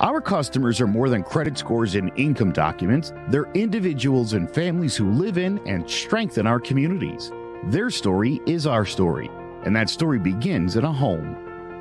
Our customers are more than credit scores and income documents. They're individuals and families who live in and strengthen our communities. Their story is our story, and that story begins in a home.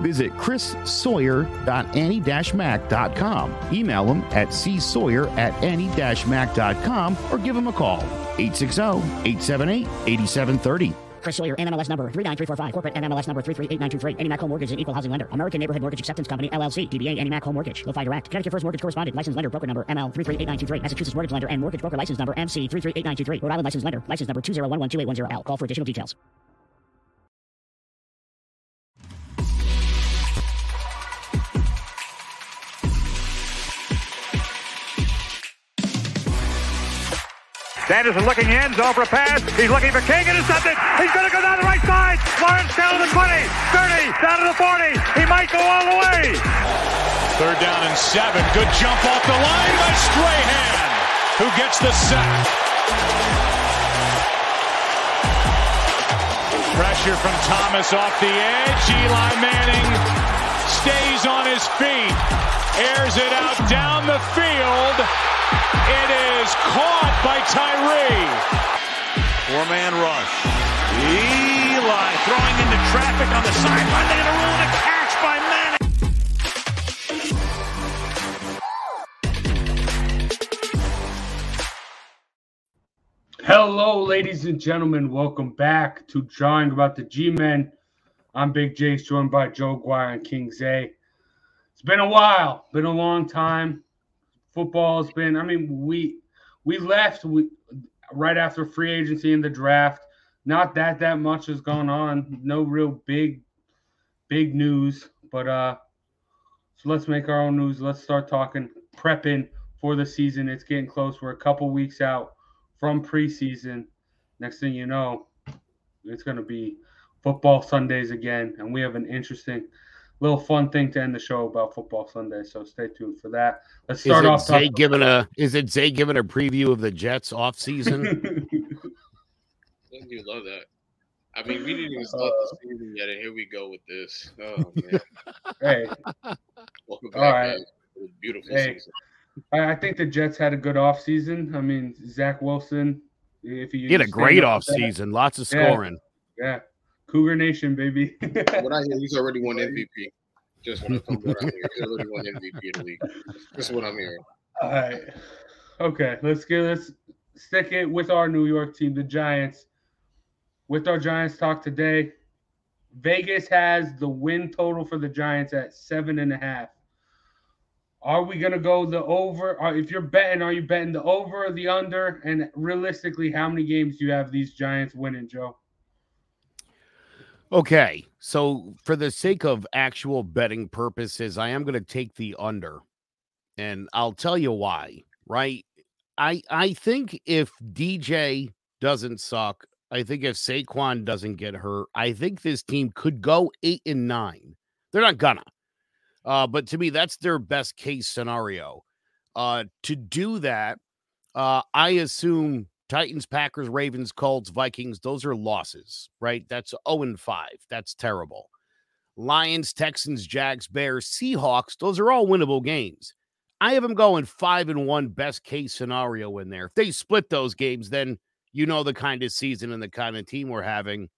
Visit chrissawyer.annie-mac.com. Email him at csawyer at annie-mac.com or give him a call 860-878-8730. Chris Sawyer, NMLS number 39345, corporate NMLS number 338923, AnnieMac Home Mortgage, an equal housing lender, American Neighborhood Mortgage Acceptance Company, LLC, DBA AnnieMac Home Mortgage, LoFi Direct, Connecticut First Mortgage Correspondent, License Lender, Broker Number, ML 338923, Massachusetts Mortgage Lender, and Mortgage Broker License Number, MC 338923, Rhode Island License Lender, License Number 201128110L. Call for additional details. Sanderson looking in, zone for a pass. He's looking for King, intercepted. He's going to go down the right side. Lawrence down to the 20, 30, down to the 40. He might go all the way. Third down and seven. Good jump off the line by Strahan, who gets the sack. Pressure from Thomas off the edge. Eli Manning stays on his feet, airs it out down the field. It is caught Tyree. Four-man rush. Eli throwing into traffic on the sideline. They're going to rule it a catch by Manning. Hello, ladies and gentlemen. Welcome back to Drawing About the G-Men. I'm Big Jace, joined by Joe Guire and King Zay. It's been a while, been a long time. Football's been, I mean, we we left we, right after free agency and the draft. Not that that much has gone on. No real big, big news. But uh, so let's make our own news. Let's start talking prepping for the season. It's getting close. We're a couple weeks out from preseason. Next thing you know, it's going to be football Sundays again, and we have an interesting, little fun thing to end the show about football Sunday. So stay tuned for that. Let's start is it off. Zay giving a is it Zay giving a preview of the Jets off season? I do love that. I mean, we didn't even start the uh, season yet, and here we go with this. Oh man! hey, Welcome back, right. guys. It was beautiful Hey. season. I, I think the Jets had a good offseason. I mean, Zach Wilson, if you He had a great up off season, lots of Yeah. scoring. Yeah, Cougar Nation, baby. What I hear, he's already won MVP. Just when it comes what I hear, he's already won MVP in the league. This is what I'm hearing. All right. Okay, let's get let's stick it with our New York team, the Giants. With our Giants talk today, Vegas has the win total for the Giants at seven and a half. Are we gonna go the over? Or if you're betting, are you betting the over or the under? And realistically, how many games do you have these Giants winning, Joe? Okay, so for the sake of actual betting purposes, I am going to take the under, and I'll tell you why. Right? I I think if DJ doesn't suck, I think if Saquon doesn't get hurt, I think this team could go eight and nine. They're not gonna, uh, but to me, that's their best case scenario. Uh, to do that, uh, I assume Titans, Packers, Ravens, Colts, Vikings, those are losses, right? That's 0 and 5. That's terrible. Lions, Texans, Jags, Bears, Seahawks, those are all winnable games. I have them going 5 and 1 best case scenario in there. If they split those games, then you know the kind of season and the kind of team we're having.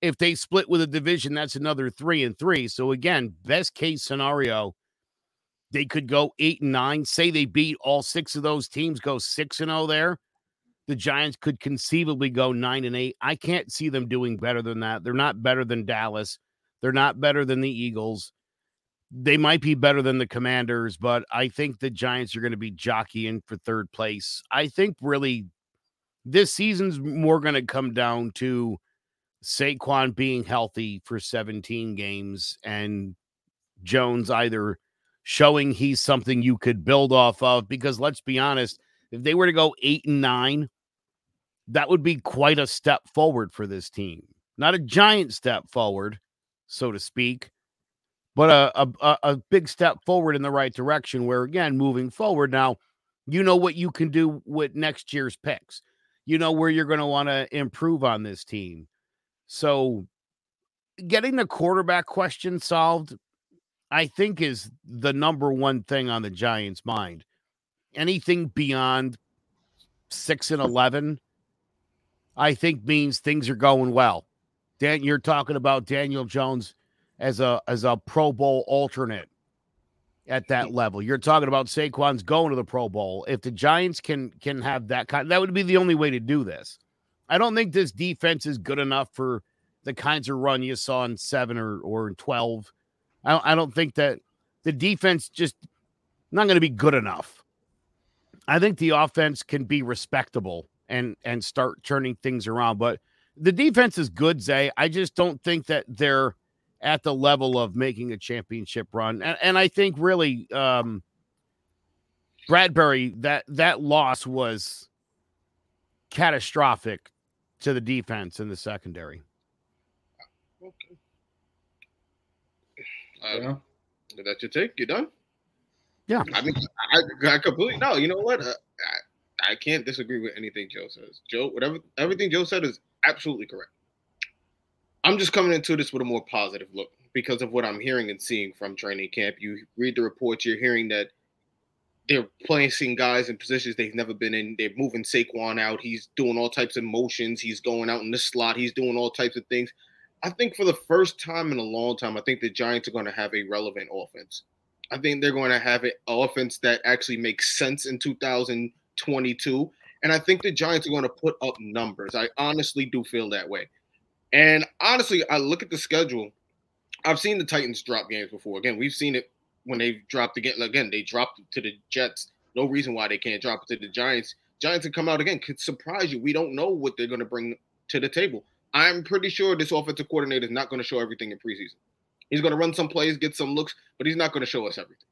If they split with a division, that's another 3 and 3. So again, best case scenario, They could go eight and nine. Say they beat all six of those teams, go six and oh there. The Giants could conceivably go nine and eight. I can't see them doing better than that. They're not better than Dallas. They're not better than the Eagles. They might be better than the Commanders, but I think the Giants are going to be jockeying for third place. I think really this season's more going to come down to Saquon being healthy for 17 games and Jones either showing he's something you could build off of. Because let's be honest, if they were to go eight and nine, that would be quite a step forward for this team. Not a giant step forward, so to speak, but a, a, a big step forward in the right direction. Where again, moving forward now, you know what you can do with next year's picks. You know where you're going to want to improve on this team. So, getting the quarterback question solved, I think, is the number one thing on the Giants' mind. Anything beyond six and 11, I think means things are going well. Dan, you're talking about Daniel Jones as a as a Pro Bowl alternate at that level. You're talking about Saquon's going to the Pro Bowl. If the Giants can can have that kind, that would be the only way to do this. I don't think this defense is good enough for the kinds of run you saw in seven or or in twelve. I don't, I don't think that the defense just not going to be good enough. I think the offense can be respectable and and start turning things around, but the defense is good, Zay. I just don't think that they're at the level of making a championship run. And, and I think really um, Bradberry that that loss was catastrophic to the defense in the secondary. Okay. Uh, That's your take. You done? Yeah. I mean, I, I completely no. You know what? Uh, I, I can't disagree with anything Joe says. Joe, whatever, everything Joe said is absolutely correct. I'm just coming into this with a more positive look because of what I'm hearing and seeing from training camp. You read the reports, you're hearing that they're placing guys in positions they've never been in. They're moving Saquon out. He's doing all types of motions. He's going out in the slot. He's doing all types of things. I think for the first time in a long time, I think the Giants are going to have a relevant offense. I think they're going to have an offense that actually makes sense in 2022. And I think the Giants are going to put up numbers. I honestly do feel that way. And honestly, I look at the schedule. I've seen the Titans drop games before. Again, we've seen it when they dropped again. Again, they dropped to the Jets. No reason why they can't drop it to the Giants. Giants can come out again. Could surprise you. We don't know what they're going to bring to the table. I'm pretty sure this offensive coordinator is not going to show everything in preseason. He's going to run some plays, get some looks, but he's not going to show us everything.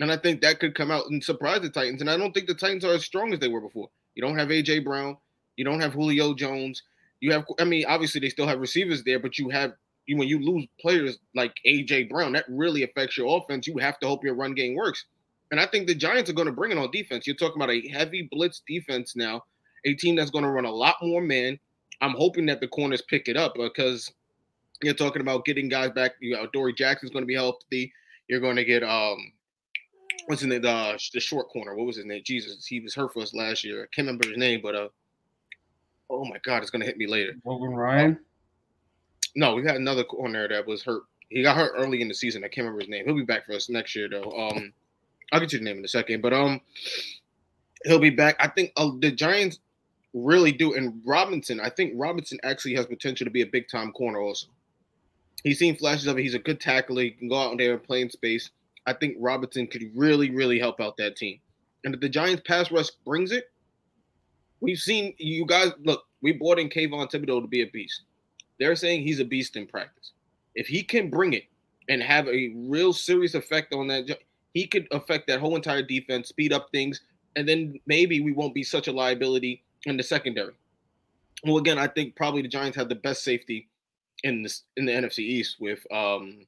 And I think that could come out and surprise the Titans. And I don't think the Titans are as strong as they were before. You don't have AJ Brown. You don't have Julio Jones. You have, I mean, obviously they still have receivers there, but you have you when you lose players like AJ Brown, that really affects your offense. You have to hope your run game works. And I think the Giants are going to bring it on defense. You're talking about a heavy blitz defense now, a team that's going to run a lot more men. I'm hoping that the corners pick it up because you're talking about getting guys back. You know, Dory Jackson's going to be healthy. You're going to get um, what's his name? The the short corner. What was his name? Jesus, he was hurt for us last year. I can't remember his name, but uh, oh my god, it's going to hit me later. Logan Ryan. No, we had another corner that was hurt. He got hurt early in the season. I can't remember his name. He'll be back for us next year, though. Um, I'll get you the name in a second, but um, he'll be back. I think uh, the Giants really do. And Robinson, I think Robinson actually has potential to be a big time corner. Also, he's seen flashes of it. He's a good tackler. He can go out there and play in space. I think Robinson could really, really help out that team. And if the Giants pass rush brings it, we've seen you guys look. We brought in Kayvon Thibodeaux to be a beast. They're saying he's a beast in practice. If he can bring it and have a real serious effect on that, he could affect that whole entire defense, speed up things, and then maybe we won't be such a liability in the secondary. Well, again, I think probably the Giants have the best safety in this in the NFC East with um,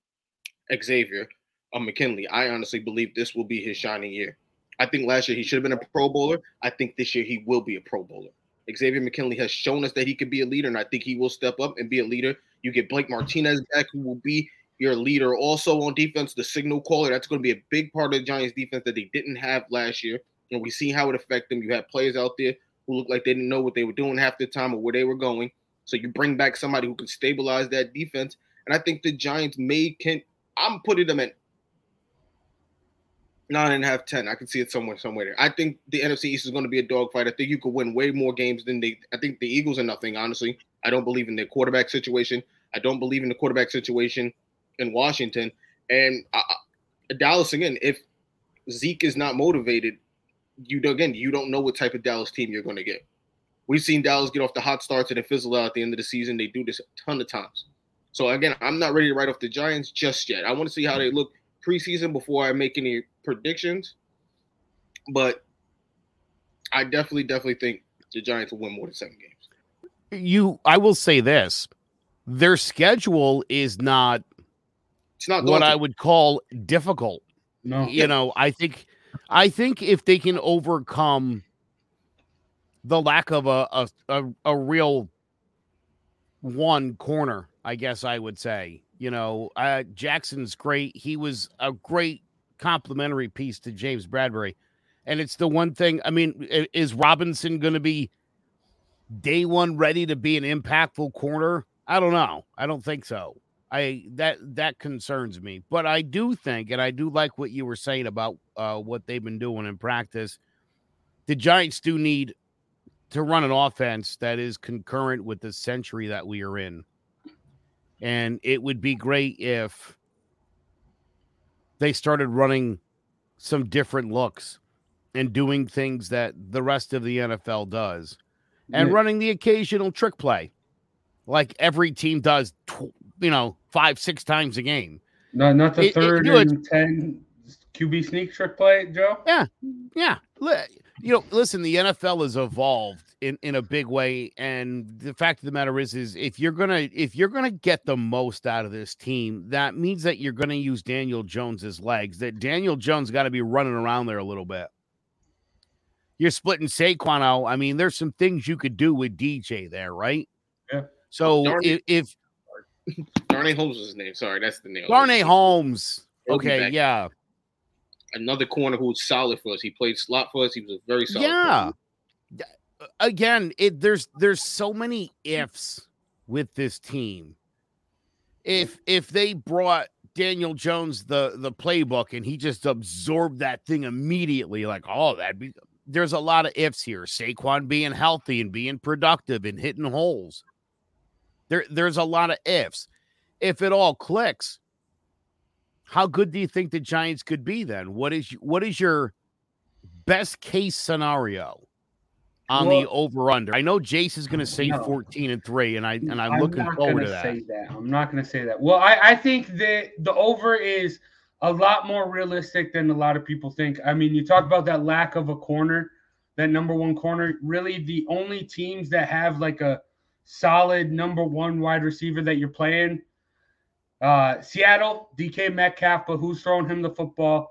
Xavier uh, McKinney. I honestly believe this will be his shining year. I think last year he should have been a Pro Bowler. I think this year he will be a Pro Bowler. Xavier McKinney has shown us that he could be a leader, and I think he will step up and be a leader. You get Blake Martinez back, who will be your leader also on defense, the signal caller. That's going to be a big part of the Giants defense that they didn't have last year. And we see how it affected them. You have players out there who look like they didn't know what they were doing half the time or where they were going. So you bring back somebody who can stabilize that defense. And I think the Giants may can I'm putting them at nine and a half, ten. I can see it somewhere, somewhere there. I think the NFC East is going to be a dogfight. I think you could win way more games than they. I think the Eagles are nothing. Honestly, I don't believe in their quarterback situation. I don't believe in the quarterback situation in Washington. And I, Dallas again, if Zeke is not motivated, you again you don't know what type of Dallas team you're going to get. We've seen Dallas get off the hot starts and then fizzle out at the end of the season. They do this a ton of times. So again, I'm not ready to write off the Giants just yet. I want to see how they look preseason before I make any predictions. But I definitely, definitely think the Giants will win more than seven games. You, I will say this: their schedule is not. It's not what I would call difficult. No, you know, I think, I think if they can overcome the lack of a a, a, a real one corner, I guess I would say. You know, uh, Jackson's great. He was a great complimentary piece to James Bradberry. And it's the one thing, I mean, is Robinson going to be day one ready to be an impactful corner? I don't know. I don't think so. I that that concerns me. But I do think, and I do like what you were saying about uh, what they've been doing in practice. The Giants do need to run an offense that is concurrent with the century that we are in. And it would be great if they started running some different looks and doing things that the rest of the NFL does and yeah. running the occasional trick play like every team does, you know, five, six times a game. No, not the it, third it, and 10 QB sneak trick play, Joe? Yeah. Yeah. You know, listen, the NFL has evolved in, in a big way. And the fact of the matter is, is if you're gonna if you're gonna get the most out of this team, that means that you're gonna use Daniel Jones's legs. That Daniel Jones got to be running around there a little bit. You're splitting Saquon out. I mean, there's some things you could do with DJ there, right? Yeah. So Darnay, if, if Darnay Holmes is his name, sorry, that's the name. Darnay Holmes. Okay, yeah. Another corner who was solid for us. He played slot for us. He was a very solid. Yeah. Corner again, it there's there's so many ifs with this team. If if they brought Daniel Jones the the playbook and he just absorbed that thing immediately, like oh that be there's a lot of ifs here. Saquon being healthy and being productive and hitting holes. There there's a lot of ifs. If it all clicks, how good do you think the Giants could be then? What is what is your best case scenario? on well, the over under. I know Jace is going to say no. 14 and 3 and I and I'm, I'm looking forward to that. Say that. I'm not going to say that. Well, I I think that the over is a lot more realistic than a lot of people think. I mean, you talk about that lack of a corner, that number 1 corner, really the only teams that have like a solid number 1 wide receiver that you're playing uh Seattle, DK Metcalf, but who's throwing him the football?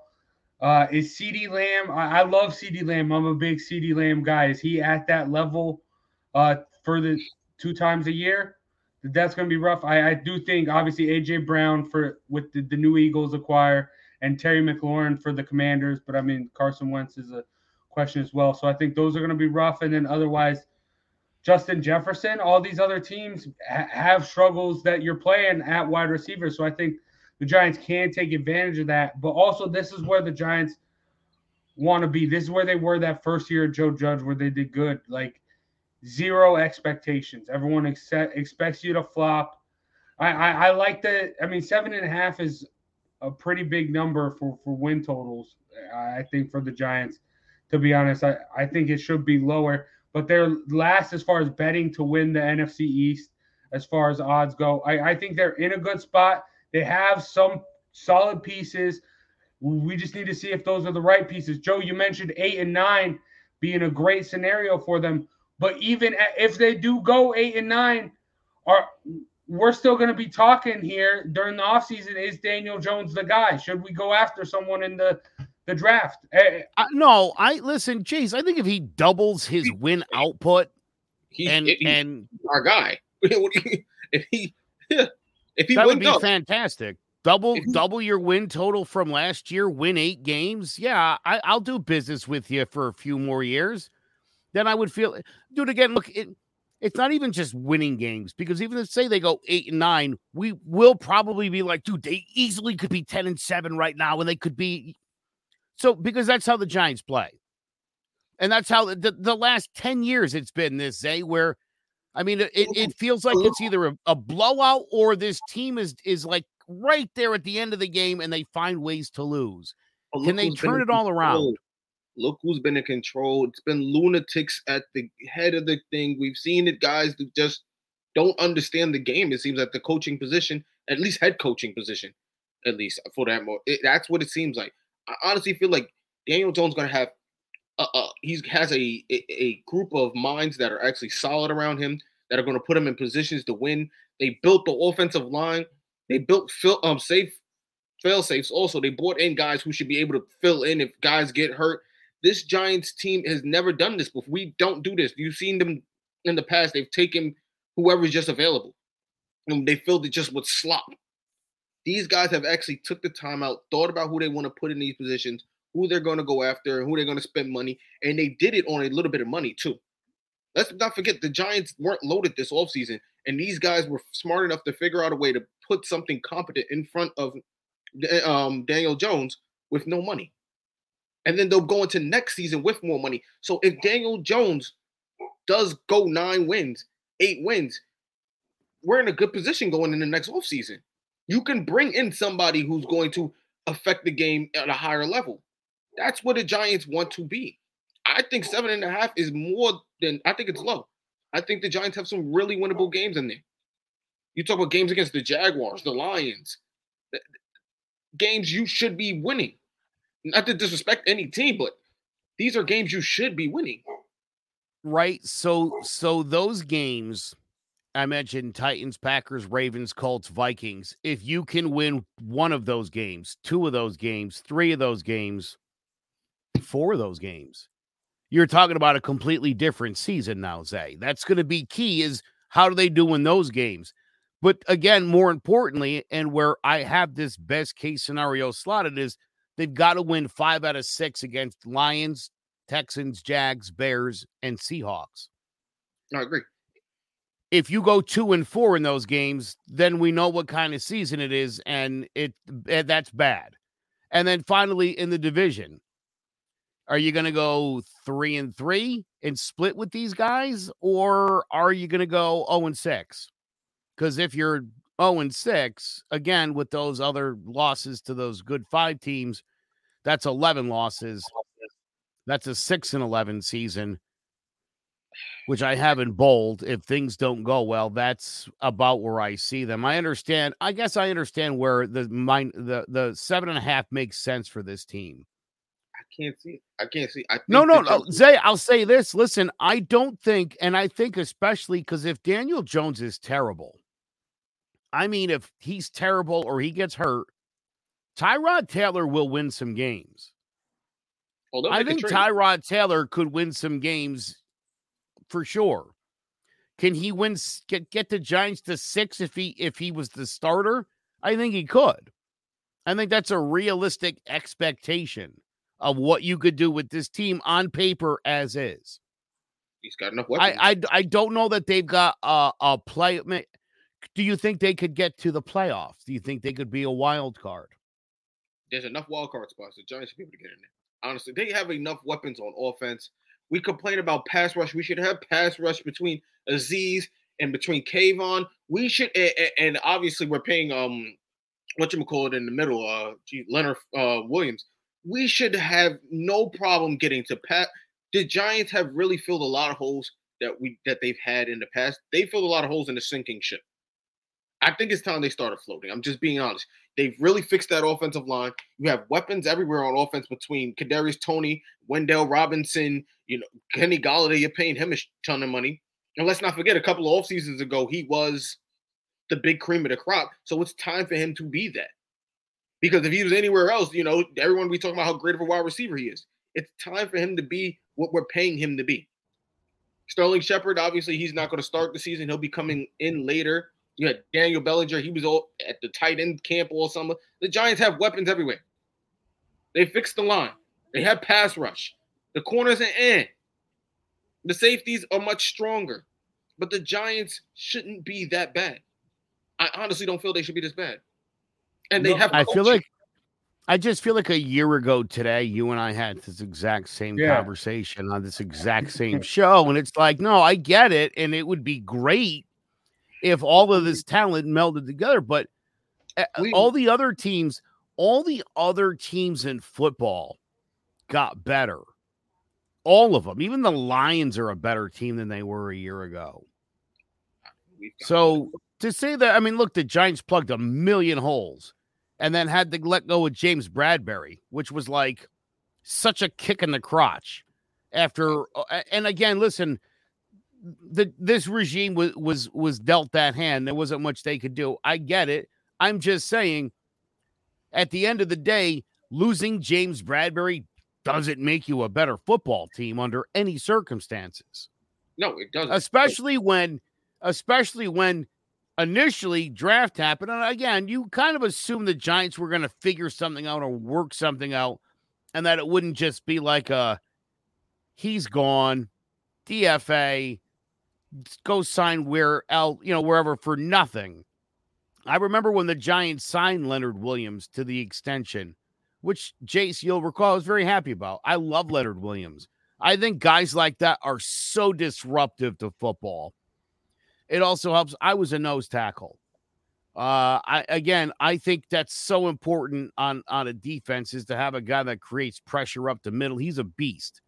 Uh, is CeeDee Lamb? I, I love CeeDee Lamb. I'm a big CeeDee Lamb guy. Is he at that level uh, for the two times a year? That's going to be rough. I, I do think obviously AJ Brown for with the, the new Eagles acquire and Terry McLaurin for the Commanders, but I mean Carson Wentz is a question as well. So I think those are going to be rough. And then otherwise, Justin Jefferson, all these other teams ha- have struggles that you're playing at wide receiver. So I think the Giants can take advantage of that. But also, this is where the Giants want to be. This is where they were that first year Joe Judge, where they did good. Like zero expectations. Everyone accept, expects you to flop. I, I, I like that. I mean, seven and a half is a pretty big number for for win totals. I think for the Giants. To be honest, I, I think it should be lower. But they're last as far as betting to win the NFC East, as far as odds go. I, I think they're in a good spot. They have some solid pieces. We just need to see if those are the right pieces. Joe, you mentioned eight and nine being a great scenario for them. But even if they do go eight and nine, are we're still going to be talking here during the offseason. Is Daniel Jones the guy? Should we go after someone in the the draft? Uh, no, I listen, Chase. I think if he doubles his win output, he's, and he's and our guy. if he if he that would be up, fantastic. Double he, double your win total from last year, win eight games. Yeah, I, I'll do business with you for a few more years. Then I would feel do it again. Look, it, it's not even just winning games because even if say they go eight and nine, we will probably be like, dude, they easily could be 10 and seven right now, and they could be So because that's how the Giants play. And that's how the, the, last 10 years it's been this, Zay, where I mean it, it feels like it's either a, a blowout or this team is is like right there at the end of the game and they find ways to lose. But Can they turn it all around? Look who's been in control. It's been lunatics at the head of the thing. We've seen it, guys that just don't understand the game. It seems like the coaching position, at least head coaching position, at least for that more. It, that's what it seems like. I honestly feel like Daniel Jones going to have. Uh, uh, he has a, a a group of minds that are actually solid around him that are going to put him in positions to win. They built the offensive line. They built fill, um safe fail safes. Also, they brought in guys who should be able to fill in if guys get hurt. This Giants team has never done this before. We don't do this. You've seen them in the past. They've taken whoever's just available, and they filled it just with slop. These guys have actually took the time out, thought about who they want to put in these positions, who they're going to go after, and who they're going to spend money, and they did it on a little bit of money too. Let's not forget the Giants weren't loaded this offseason, and these guys were smart enough to figure out a way to put something competent in front of um, Daniel Jones with no money. And then they'll go into next season with more money. So if Daniel Jones does go nine wins, eight wins, we're in a good position going in the next offseason. You can bring in somebody who's going to affect the game at a higher level. That's what the Giants want to be. I think seven and a half is more than I think it's low. I think the Giants have some really winnable games in there. You talk about games against the Jaguars, the Lions, games you should be winning. Not to disrespect any team, but these are games you should be winning. Right. So so those games I mentioned Titans, Packers, Ravens, Colts, Vikings. If you can win one of those games, two of those games, three of those games, four of those games, you're talking about a completely different season now, Zay. That's going to be key is how do they do in those games? But again, more importantly, and where I have this best case scenario slotted is they've got to win five out of six against Lions, Texans, Jags, Bears, and Seahawks. I agree. If you go two and four in those games, then we know what kind of season it is, and it and that's bad. And then finally in the division, are you going to go three and three and split with these guys, or are you going to go zero and six? Because if you're 0 and 6, again, with those other losses to those good five teams, that's 11 losses. That's a 6 and 11 season, which I have in bold. If things don't go well, that's about where I see them. I understand. I guess I understand where the mind the the seven and a half makes sense for this team. I can't see. I can't see. I No, think no, no. Zay, I'll say this. Listen, I don't think, and I think especially because if Daniel Jones is terrible, I mean, if he's terrible or he gets hurt, Tyrod Taylor will win some games. I think. Tyrod Taylor could win some games for sure. Can he win get get the Giants to 6 if he if he was the starter? I think he could. I think that's a realistic expectation of what you could do with this team on paper as is. He's got enough weapons. I, I I don't know that they've got a a play. Do you think they could get to the playoffs? Do you think they could be a wild card? There's enough wild card spots. The Giants should be able to get in there. Honestly, they have enough weapons on offense. We complain about pass rush. We should have pass rush between Azeez and between Kayvon. We should, and obviously we're paying um, what you call it in the middle, uh, gee, Leonard uh Williams. We should have no problem getting to Pat. The Giants have really filled a lot of holes that we that they've had in the past. They filled a lot of holes in the sinking ship. I think it's time they started floating. I'm just being honest. They've really fixed that offensive line. You have weapons everywhere on offense between Kadarius Toney, Wan'Dale Robinson, you know, Kenny Golladay. You're paying him a ton of money. And let's not forget, a couple of off seasons ago, he was the big cream of the crop. So it's time for him to be that. Because if he was anywhere else, you know, everyone be talking about how great of a wide receiver he is. It's time for him to be what we're paying him to be. Sterling Shepard, obviously, he's not going to start the season. He'll be coming in later. You had Daniel Bellinger. He was all at the tight end camp all summer. The Giants have weapons everywhere. They fixed the line. They have pass rush. The corners and in. The safeties are much stronger. But the Giants shouldn't be that bad. I honestly don't feel they should be this bad. And they No, have I feel like I just feel like a year ago today, you and I had this exact same Yeah. conversation on this exact same show. And it's like, no, I get it. And it would be great if all of this talent melded together. But uh, We- all the other teams, all the other teams in football got better. All of them. Even the Lions are a better team than they were a year ago. So to say that, I mean, look, the Giants plugged a million holes and then had to let go of James Bradberry, which was like such a kick in the crotch. After uh, and again, listen, the this regime was was was dealt that hand. There wasn't much they could do. I get it. I'm just saying, at the end of the day, losing James Bradberry doesn't make you a better football team under any circumstances no, it doesn't. especially when especially when initially draft happened and again you kind of assume the giants were going to figure something out or work something out and that it wouldn't just be like a he's gone dfa go sign where el you know wherever for nothing i remember when the giants signed leonard williams to the extension which jace you'll recall i was very happy about i love leonard williams I think guys like that are so disruptive to football. It also helps. I was a nose tackle. Uh, I again, I think that's so important on on a defense is to have a guy that creates pressure up the middle. He's a beast.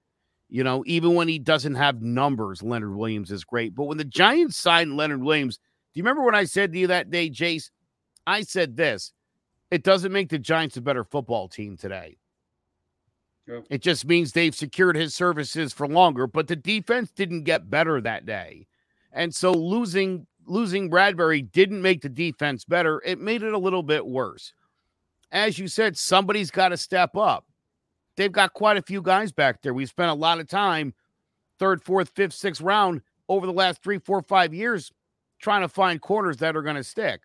You know, even when he doesn't have numbers, Leonard Williams is great. But when the Giants signed Leonard Williams, do you remember when I said to you that day, Jace? I said this: it doesn't make the Giants a better football team today. Yeah. It just means they've secured his services for longer, but the defense didn't get better that day. And so losing losing Bradberry didn't make the defense better. It made it a little bit worse. As you said, somebody's got to step up. They've got quite a few guys back there. We've spent a lot of time, third, fourth, fifth, sixth round over the last three, four, five years, trying to find corners that are going to stick.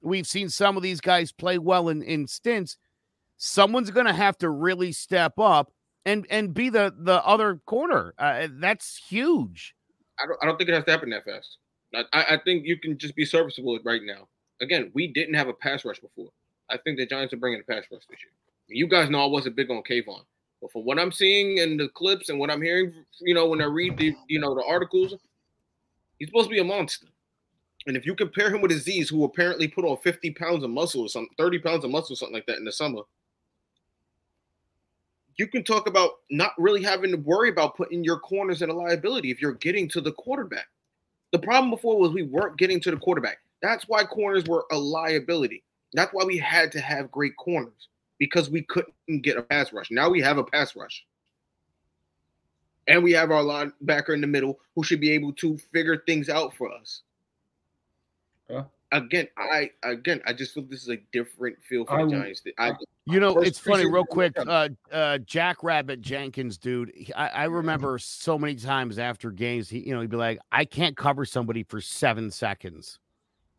We've seen some of these guys play well in, in stints. Someone's going to have to really step up and and be the the other corner. Uh, that's huge. I don't, I don't think it has to happen that fast. I, I think you can just be serviceable right now. Again, we didn't have a pass rush before. I think the Giants are bringing a pass rush this year. You guys know I wasn't big on Kayvon, but from what I'm seeing in the clips and what I'm hearing, you know, when I read the you know the articles, he's supposed to be a monster. And if you compare him with Azeez, who apparently put on 50 pounds of muscle or something, 30 pounds of muscle, something like that in the summer, you can talk about not really having to worry about putting your corners in a liability if you're getting to the quarterback. The problem before was we weren't getting to the quarterback. That's why corners were a liability. That's why we had to have great corners because we couldn't get a pass rush. Now we have a pass rush. And we have our linebacker in the middle who should be able to figure things out for us. Yeah. Again, I again I just feel this is a different feel for I the Giants. I You know, it's funny, real quick. workout. Uh, uh, Jack Rabbit Jenkins, dude. he- I, I remember so many times after games, he, you know, he'd be like, "I can't cover somebody for seven seconds.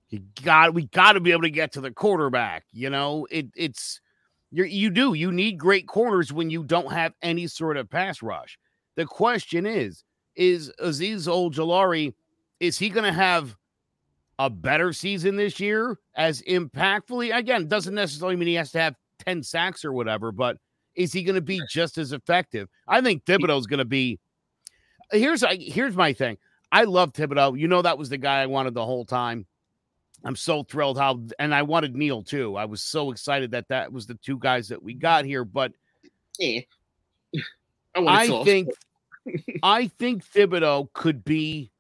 You got, we got to be able to get to the quarterback. You know, it, it's, you you do. You need great corners when you don't have any sort of pass rush. The question is, is Azeez Ojulari, is he going to have a better season this year as impactfully? Again, doesn't necessarily mean he has to have 10 sacks or whatever, but is he going to be just as effective? I think Thibodeaux's going to be. Here's I here's my thing. I love Thibodeaux. You know that was the guy I wanted the whole time. I'm so thrilled how, and I wanted Neal too. I was so excited that that was the two guys that we got here. But eh. I, I think, I think Thibodeaux could be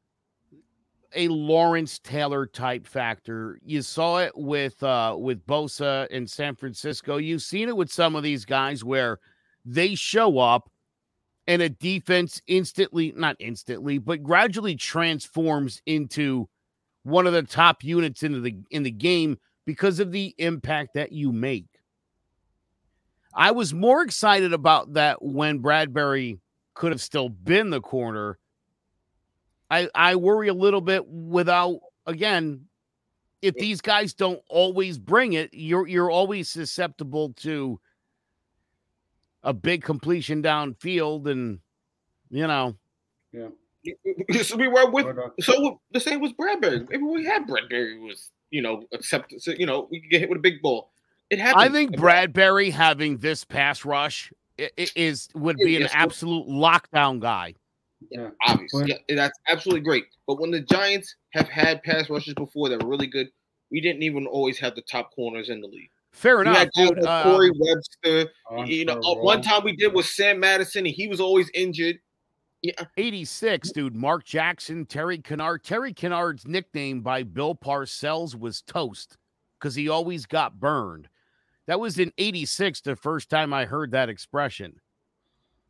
a Lawrence Taylor type factor. You saw it with uh with Bosa in San Francisco. You've seen it with some of these guys where they show up and a defense instantly, not instantly, but gradually transforms into one of the top units into the in the game because of the impact that you make. I was more excited about that when Bradberry could have still been the corner. I I worry a little bit without again if these guys don't always bring it, you're you're always susceptible to a big completion downfield and you know Yeah. So we were with so the same was Bradberry. Maybe we had Bradberry was you know accepted. So, you know we could get hit with a big ball. It happens. I think Bradberry having this pass rush i- i- is would be an absolute lockdown guy. Yeah. obviously, yeah, that's absolutely great. But when the Giants have had pass rushes before that were really good, we didn't even always have the top corners in the league. Fair You enough, had dude. like Uh, Corey Webster. I'm You know, sure uh, one time we did was Sam Madison, and he was always injured. 86, dude. Mark Jackson, Terry Kinard. Terry Kinard's nickname by Bill Parcells was Toast because he always got burned. That was in 86, the first time I heard that expression.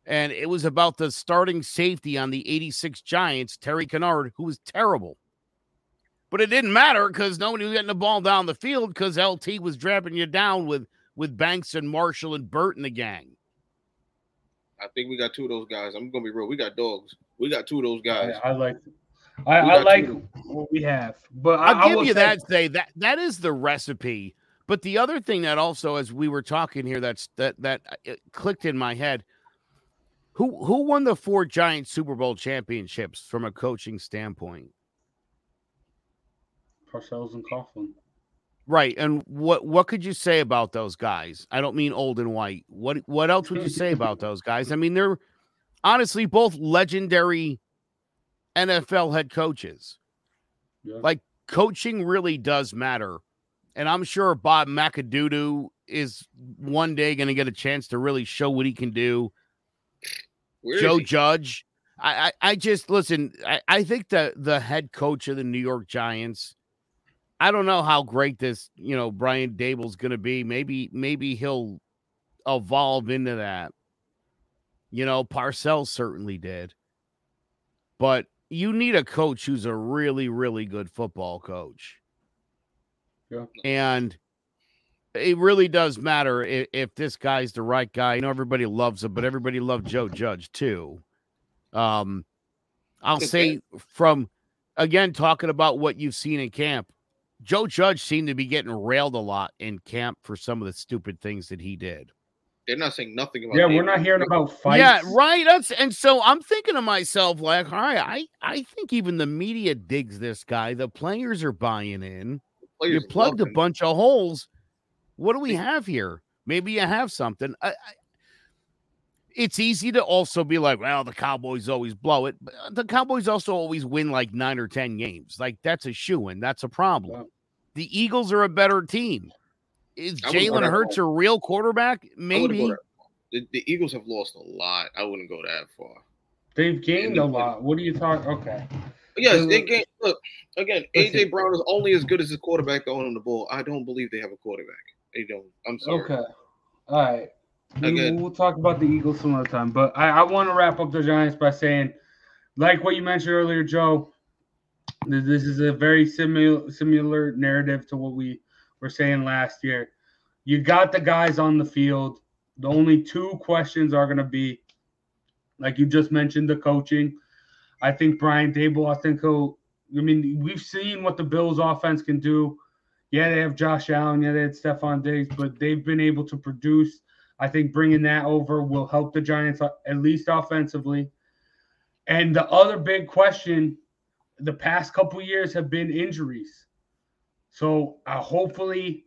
And it was about the starting safety on the 86 Giants, Terry Kinard, who was terrible. But it didn't matter because nobody was getting the ball down the field because LT was driving you down with, with Banks and Marshall and Burt and the gang. I think we got two of those guys. I'm gonna be real. We got dogs. We got two of those guys. I, I like. I, I like two. what we have, but I, I'll I give will you say- that. Say that that is the recipe. But the other thing that also, as we were talking here, that's that that uh, it clicked in my head. Who who won the four giant Super Bowl championships from a coaching standpoint? Parcells and Coughlin. Right. And what what could you say about those guys? I don't mean old and white. What what else would you say about those guys? I mean, they're honestly both legendary NFL head coaches. Yeah. Like coaching really does matter. And I'm sure Bob McAdoo is one day going to get a chance to really show what he can do. Where Joe? Judge. I, I, I just listen. I, I think that the head coach of the New York Giants. I don't know how great this, you know, Brian Daboll's going to be. Maybe, maybe he'll evolve into that. You know, Parcells certainly did, but you need a coach who's a really, really good football coach. Yeah. And it really does matter if, if this guy's the right guy. You know everybody loves him, but everybody loved Joe Judge too. Um, I'll say from again talking about what you've seen in camp, Joe Judge seemed to be getting railed a lot in camp for some of the stupid things that he did. They're not saying nothing about. Yeah, we're not hearing about fights. Yeah, right. That's and so I'm thinking to myself, like, all right, I I think even the media digs this guy. The players are buying in. You plugged a bunch of holes. What do we have here? Maybe you have something. I, I, it's easy to also be like, well, the Cowboys always blow it. But uh, the Cowboys also always win like nine or 10 games. Like, that's a shoe in. That's a problem. Yeah. The Eagles are a better team. Is I wouldn't go Jalen that Hurts a real quarterback? I wouldn't go Maybe. The, the Eagles have lost a lot. I wouldn't go that far. They've gained a lot. What are you talking? Okay. Yes, they gain. Look again. Listen. AJ Brown is only as good as his quarterback throwing him the ball. I don't believe they have a quarterback. They don't. I'm sorry. Okay. All right. We, Again. we'll talk about the Eagles some other time. But I, I want to wrap up the Giants by saying, like what you mentioned earlier, Joe, th- this is a very similar similar narrative to what we were saying last year. You got the guys on the field. The only two questions are going to be, like you just mentioned, the coaching. I think Brian Daboll, I think he'll, I mean, we've seen what the Bills offense can do. Yeah, they have Josh Allen. Yeah, they had Stefon Diggs, but they've been able to produce. I think bringing that over will help the Giants uh, at least offensively. And the other big question the past couple years have been injuries. So uh, hopefully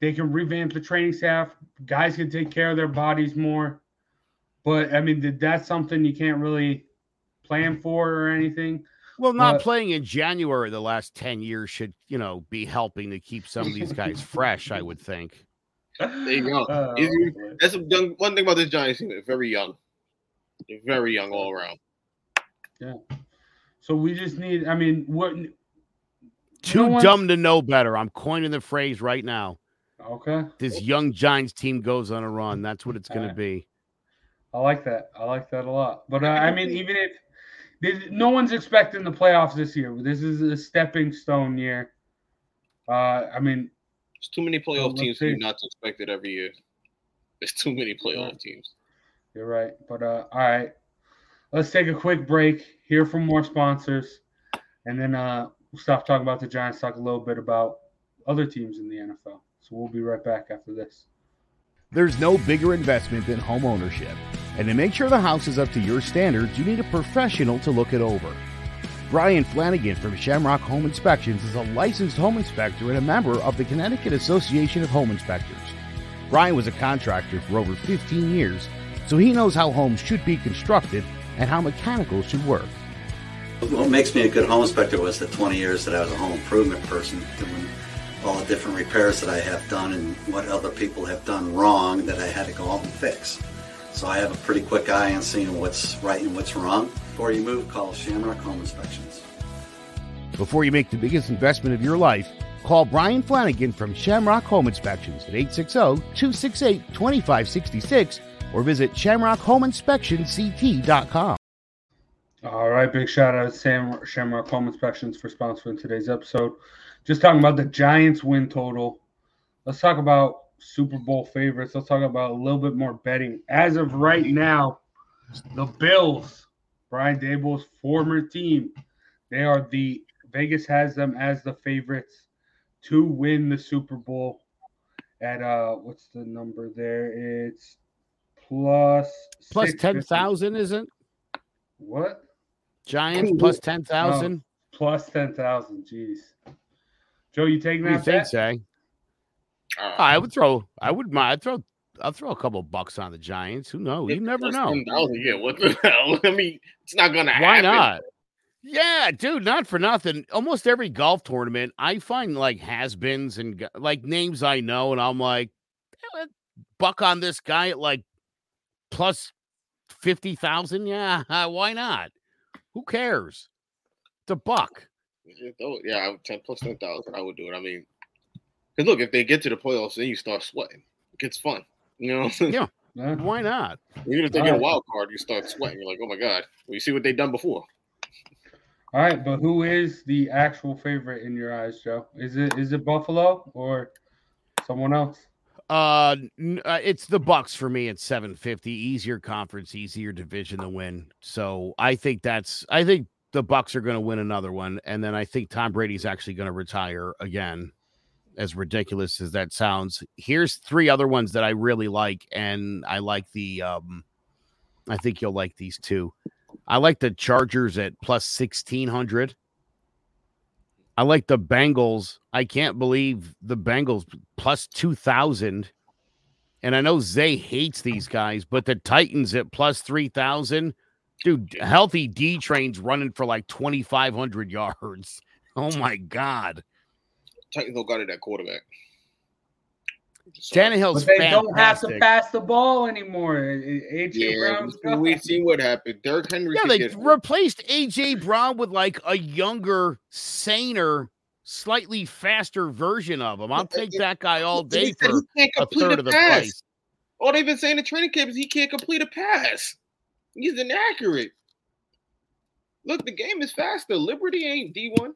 they can revamp the training staff. Guys can take care of their bodies more. But I mean, that's something you can't really plan for or anything. Well, not playing in January the last 10 years should, you know, be helping to keep some of these guys fresh, I would think. There you go. Is. That's young, one thing about this Giants team. They're very young. They're very young all around. Yeah. So we just need. I mean, what? Too No dumb to know better. I'm coining the phrase right now. Okay. This young Giants team goes on a run. That's what it's going to be. I like that. I like that a lot. But uh, I mean, even if there's- no one's expecting the playoffs this year, this is a stepping stone year. Uh, I mean, There's too many playoff let's teams for you not to expect it every year. There's too many playoff Right. teams. you're right. But uh, all right, let's take a quick break. Hear from more sponsors, and then uh, we'll stop talking about the Giants. Talk a little bit about other teams in the NFL. So we'll be right back after this. There's no bigger investment than home ownership. And to make sure the house is up to your standards, you need a professional to look it over. Brian Flanagan from Shamrock Home Inspections is a licensed home inspector and a member of the Connecticut Association of Home Inspectors. Brian was a contractor for over 15 years, so he knows how homes should be constructed and how mechanicals should work. What makes me a good home inspector was the 20 years that I was a home improvement person, doing all the different repairs that I have done and what other people have done wrong that I had to go out and fix. So I have a pretty quick eye on seeing what's right and what's wrong. Before you move, call Shamrock Home Inspections. Before you make the biggest investment of your life, call Brian Flanagan from Shamrock Home Inspections at 860-268-2566 or visit shamrockhomeinspectionct.com. All right, big shout out to Sam Shamrock Home Inspections for sponsoring today's episode. Just talking about the Giants win total. Let's talk about Super Bowl favorites. Let's talk about a little bit more betting. As of right now, the Bills, Brian Daboll's former team, they are the Vegas has them as the favorites to win the Super Bowl. At uh, what's the number there? It's plus Plus 10,000, isn't What? Giants plus 10,000? Plus ten thousand. Jeez. Joe, you taking that? What do you that think, bet? Say? Uh, I would throw, I would mind, I'd throw, I'll throw a couple bucks on the Giants. Who knows? You never know. Yeah, what the hell? I mean, it's not gonna happen. Why not? Yeah, dude, not for nothing. Almost every golf tournament, I find like has-beens and like names I know, and I'm like, "Eh, buck on this guy at like plus fifty thousand. Yeah, why not? Who cares? It's a buck. Yeah, I would 10 plus 10,000, I would do it. I mean, because look, if they get to the playoffs, then you start sweating. It gets fun. You know, Yeah. Yeah. Why not? even if they All get a wild card, you start sweating. You're like, oh my God. Well, you see what they've done before. All right, but who is the actual favorite in your eyes, Joe? Is it is it Buffalo or someone else? Uh, uh, it's the Bucs for me at 750. Easier conference, easier division to win. So I think that's I think the Bucs are going to win another one, and then I think Tom Brady's actually going to retire again. As ridiculous as that sounds, here's three other ones that I really like, and I like the um, I think you'll like these two. I like the Chargers at plus sixteen hundred. I like the Bengals. I can't believe the Bengals plus 2,000. And I know Zay hates these guys, but the Titans at plus 3,000. Dude, healthy D trains running for like 2,500 yards. Oh my God. Titans don't got it at quarterback. Just sorry. Tannehill's But they don't have to pass the ball anymore. AJ Yeah, Brown's we- gone. we've seen what happened. Derrick Henry. Yeah, they replaced AJ Brown with like a younger, saner, slightly faster version of him. I'll take that guy all day for he can't a third a of the pass. price. All they've been saying in training camp is he can't complete a pass. He's inaccurate. Look, the game is faster. Liberty ain't D1.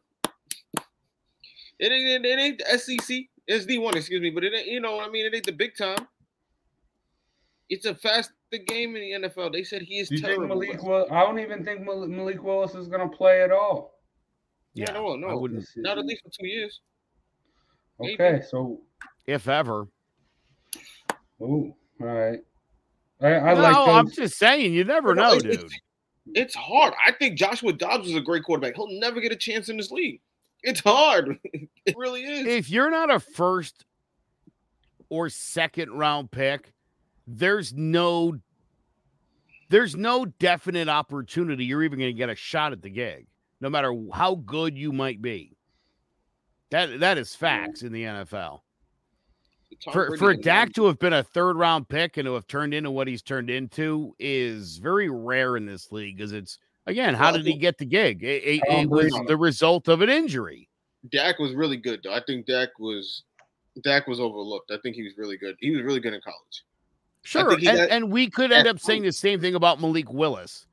It ain't, it ain't the SEC. It's D1, excuse me, but it ain't, you know what I mean? It ain't the big time. It's a faster game in the NFL. They said he is You think terrible. Malik? Will, I don't even think Mal- Malik Willis is going to play at all. yeah, no, I no. wouldn't, Not at least for two years. Maybe. Okay, so if ever. ooh, all right. I, I no, like I'm just saying, you never No, know, it's- dude. It's hard. I think Joshua Dobbs is a great quarterback. He'll never get a chance in this league. It's hard. it really is. If you're not a first or second round pick, there's no there's no definite opportunity you're even going to get a shot at the gig, no matter how good you might be. That that is facts in the NFL. For for Dak to have been a third round pick and to have turned into what he's turned into is very rare in this league because it's again, how did he get the gig? It, it- it was the result of an injury. Dak was really good though. I think Dak was Dak was overlooked. I think he was really good. He was really good in college. Sure, and, got- and we could end up saying the same thing about Malik Willis,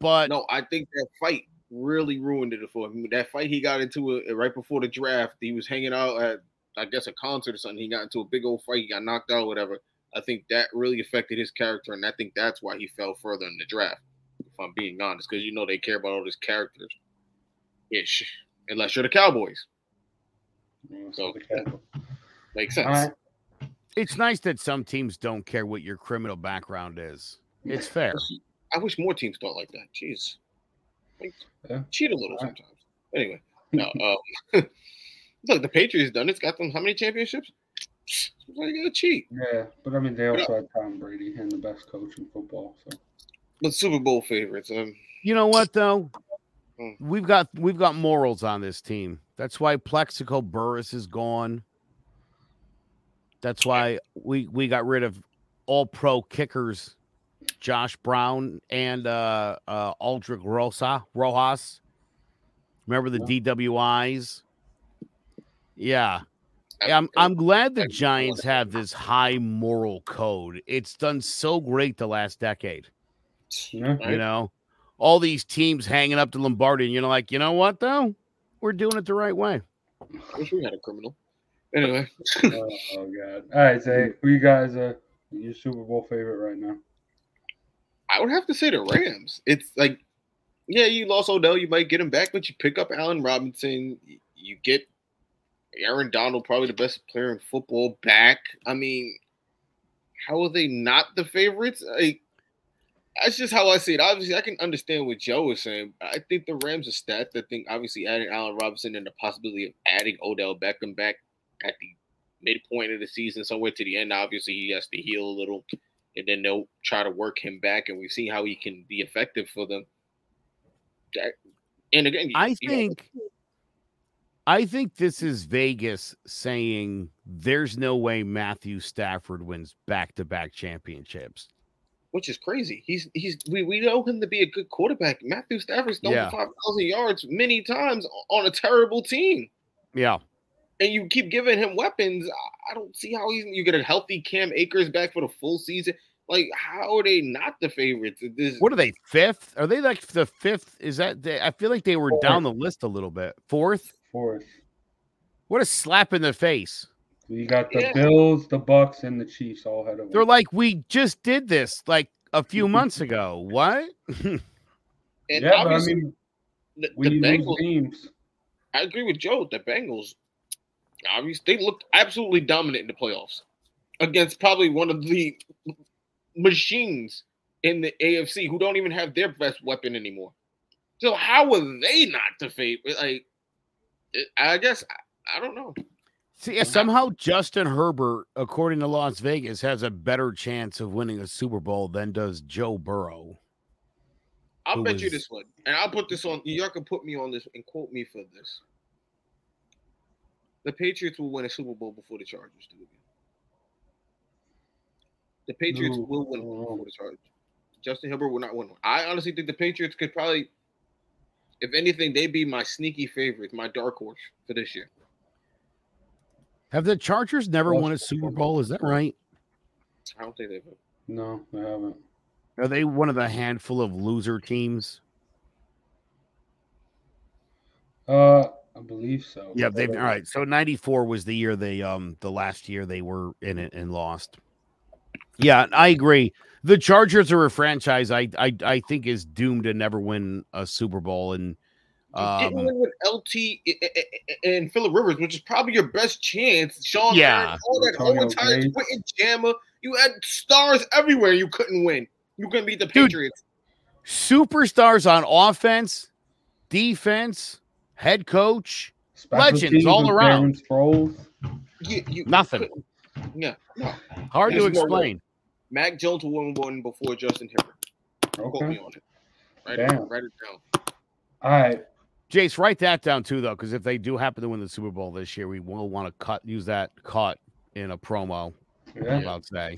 but No, I think that fight really ruined it for him. That fight he got into it right before the draft. He was hanging out at I guess a concert or something. He got into a big old fight. He got knocked out, whatever. I think that really affected his character, and I think that's why he fell further in the draft. If I'm being honest, because you know they care about all these characters, ish. Unless you're the Cowboys, So- makes sense. All right. it's nice that some teams don't care what your criminal background is. It's fair. I wish more teams thought like that. Jeez, like, Yeah. cheat a little All right. sometimes. Anyway, no. Um, look, the Patriots done. It's got them how many championships? Why you gotta cheat? Yeah, but I mean they also had Tom Brady and the best coach in football. So But Super Bowl favorites. Um, You know what though? Hmm. We've got we've got morals on this team. That's why Plaxico Burress is gone. That's why we we got rid of all pro kickers, Josh Brown and uh uh Aldrick Rosa Rojas. Remember the DWIs? Yeah. Yeah, I'm I'm glad the Giants have this high moral code. It's done so great the last decade. Yeah, You know, all these teams hanging up to Lombardi, and you're like, you know what though? We're doing it the right way. wish we had a criminal. Anyway, oh, oh god. All right, Zay, who you guys are your Super Bowl favorite right now? I would have to say the Rams. It's like, yeah, you lost Odell, you might get him back, but you pick up Allen Robinson, you get Aaron Donald, probably the best player in football, back. I mean, how are they not the favorites? Like, that's just how I see it. Obviously, I can understand what Joe was saying. I think the Rams are stacked. I think obviously adding Allen Robinson and the possibility of adding Odell Beckham back at the midpoint of the season, somewhere to the end. Obviously, he has to heal a little, and then they'll try to work him back, and we see how he can be effective for them. That- And again, I you know, think I think this is Vegas saying there's no way Matthew Stafford wins back-to-back championships. Which is crazy. He's he's we, we know him to be a good quarterback. Matthew Stafford's thrown Yeah. five thousand yards many times on a terrible team. Yeah. and you keep giving him weapons. I- I don't see how he's you get a healthy Cam Akers back for the full season. Like, how are they not the favorites? This What are they? Fifth? Are they like the fifth? Is that? They, I feel like they were down the list a little bit. Fourth? Fourth. What a slap in the face! You got the Yeah. Bills, the Bucs, and the Chiefs all ahead of They're like, we just did this like a few months ago. What? and yeah, but I mean, the, we the Bengals. games. I agree with Joe. The Bengals, obviously, they looked absolutely dominant in the playoffs against probably one of the machines in the AFC who don't even have their best weapon anymore. So how are they not the favorite? Like, I guess I, I don't know. See, somehow Justin Herbert, according to Las Vegas, has a better chance of winning a Super Bowl than does Joe Burrow. I'll who bet you this one, and I'll put this on. Y'all can put me on this and quote me for this. The Patriots will win a Super Bowl before the Chargers do again. The Patriots No, will win I don't one know. before the Chargers. Justin Herbert will not win one. I honestly think the Patriots could probably, if anything, they'd be my sneaky favorite, my dark horse for this year. Have the Chargers never Well, won a Super Bowl? Is that right? I don't think they've. No, they haven't. Are they one of the handful of loser teams? Uh, I believe so. Yeah, they've all right. So '94 was the year they um the last year they were in it and lost. Yeah, I agree. The Chargers are a franchise I I I think is doomed to never win a Super Bowl and You didn't um win with LT and Philip Rivers, which is probably your best chance. Sean, Yeah. Payton, all that whole Antonio entire Quentin Jammer. You had stars everywhere. You couldn't win. You couldn't beat the Dude. Patriots. superstars on offense, defense, head coach, Special legends all around. Darren You, you Nothing. couldn't- Yeah, no. hard to There's no explain. Mac Jones will win one before Justin Herbert. Quote me on it. Write Damn. it, write it down. All right. Jace, write that down too, though, because if they do happen to win the Super Bowl this year, we will want to cut use that cut in a promo. Yeah. About say,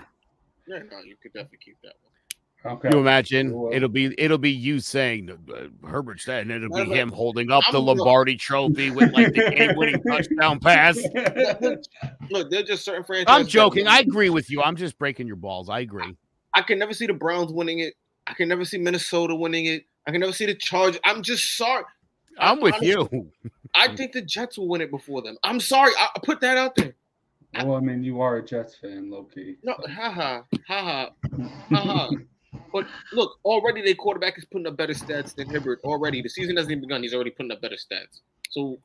Yeah, no, you could definitely keep that one. Okay. you imagine Well- it'll be it'll be you saying uh, Herbert said, and it'll be of him holding up I'm the gonna- Lombardi Trophy with like the game-winning touchdown pass. Look, there's just certain franchises. I'm joking. I agree with you. I'm just breaking your balls. I agree. I can never see the Browns winning it. I can never see Minnesota winning it. I can never see the Chargers. I'm just sorry. I'm with honestly- you. I think the Jets will win it before them. I'm sorry. I, I put that out there. well, I mean, you are a Jets fan, low key. No, haha, haha, haha. But look, already their quarterback is putting up better stats than Herbert. Already, the season hasn't even begun. He's already putting up better stats. So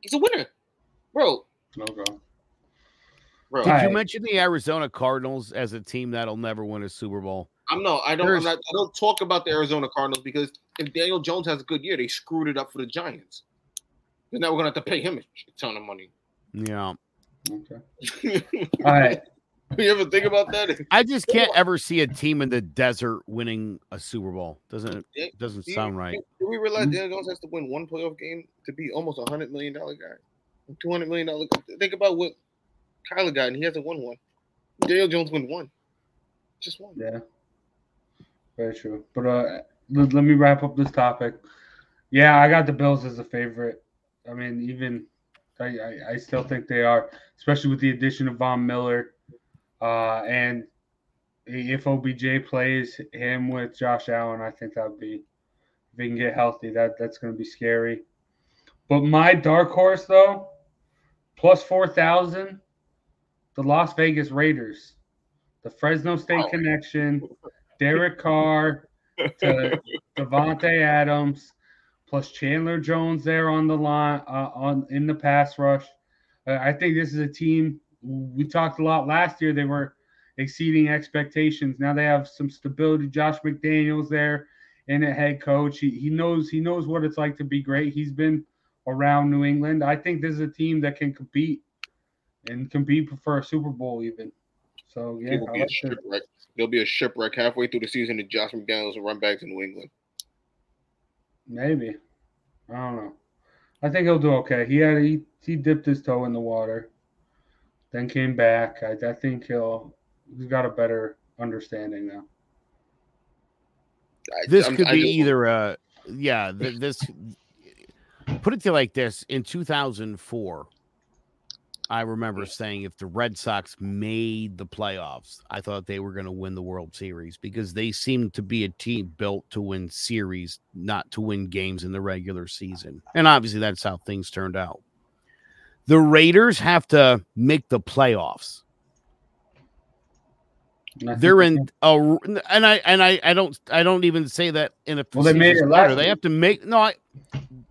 he's a winner, bro. Okay. Bro, Did you mention the Arizona Cardinals as a team that'll never win a Super Bowl? I'm no, I don't. I'm not, I don't talk about the Arizona Cardinals because if Daniel Jones has a good year, they screwed it up for the Giants. Because now we're gonna have to pay him a ton of money. Yeah. Okay. All right. you ever think about that? I just can't ever see a team in the desert winning a Super Bowl. Doesn't Yeah, doesn't Do you- sound right. Do we realize Daniel Jones has to win one playoff game to be almost a hundred million dollar guy? Two hundred million dollar. Think about what Kyler got, and he hasn't won one. Daniel Jones won one, just one. Yeah. Very true. But uh, let, let me wrap up this topic. Yeah, I got the Bills as a favorite. I mean, even I, I, I still think they are, especially with the addition of Von Miller. Uh, and if OBJ plays him with Josh Allen, I think that would be if he can get healthy, that that's going to be scary. But my dark horse though, plus four thousand, the Las Vegas Raiders, the Fresno State Oh. connection, Derek Carr to Davante Adams, plus Chandler Jones there on the line uh, on in the pass rush. Uh, I think this is a team we talked a lot last year. They were exceeding expectations. Now they have some stability. Josh McDaniels there in a head coach. He, he knows he knows what it's like to be great. He's been around New England. I think this is a team that can compete and compete for a Super Bowl even. So yeah, I like. There'll be a shipwreck halfway through the season, and Josh McDaniels will run back to New England. maybe. I don't know. I think he'll do okay. He had he, he dipped his toe in the water, then came back. I, I think he'll he's got a better understanding now. I- This I'm- could I be just- either uh yeah, th- this put it to like this in 2004 I remember saying if the Red Sox made the playoffs, I thought they were going to win the World Series because they seemed to be a team built to win series, not to win games in the regular season. And obviously that's how things turned out. The Raiders have to make the playoffs. And I think They're in a and I and I I don't I don't even say that in a Well, they made it manner. last They have to make no. I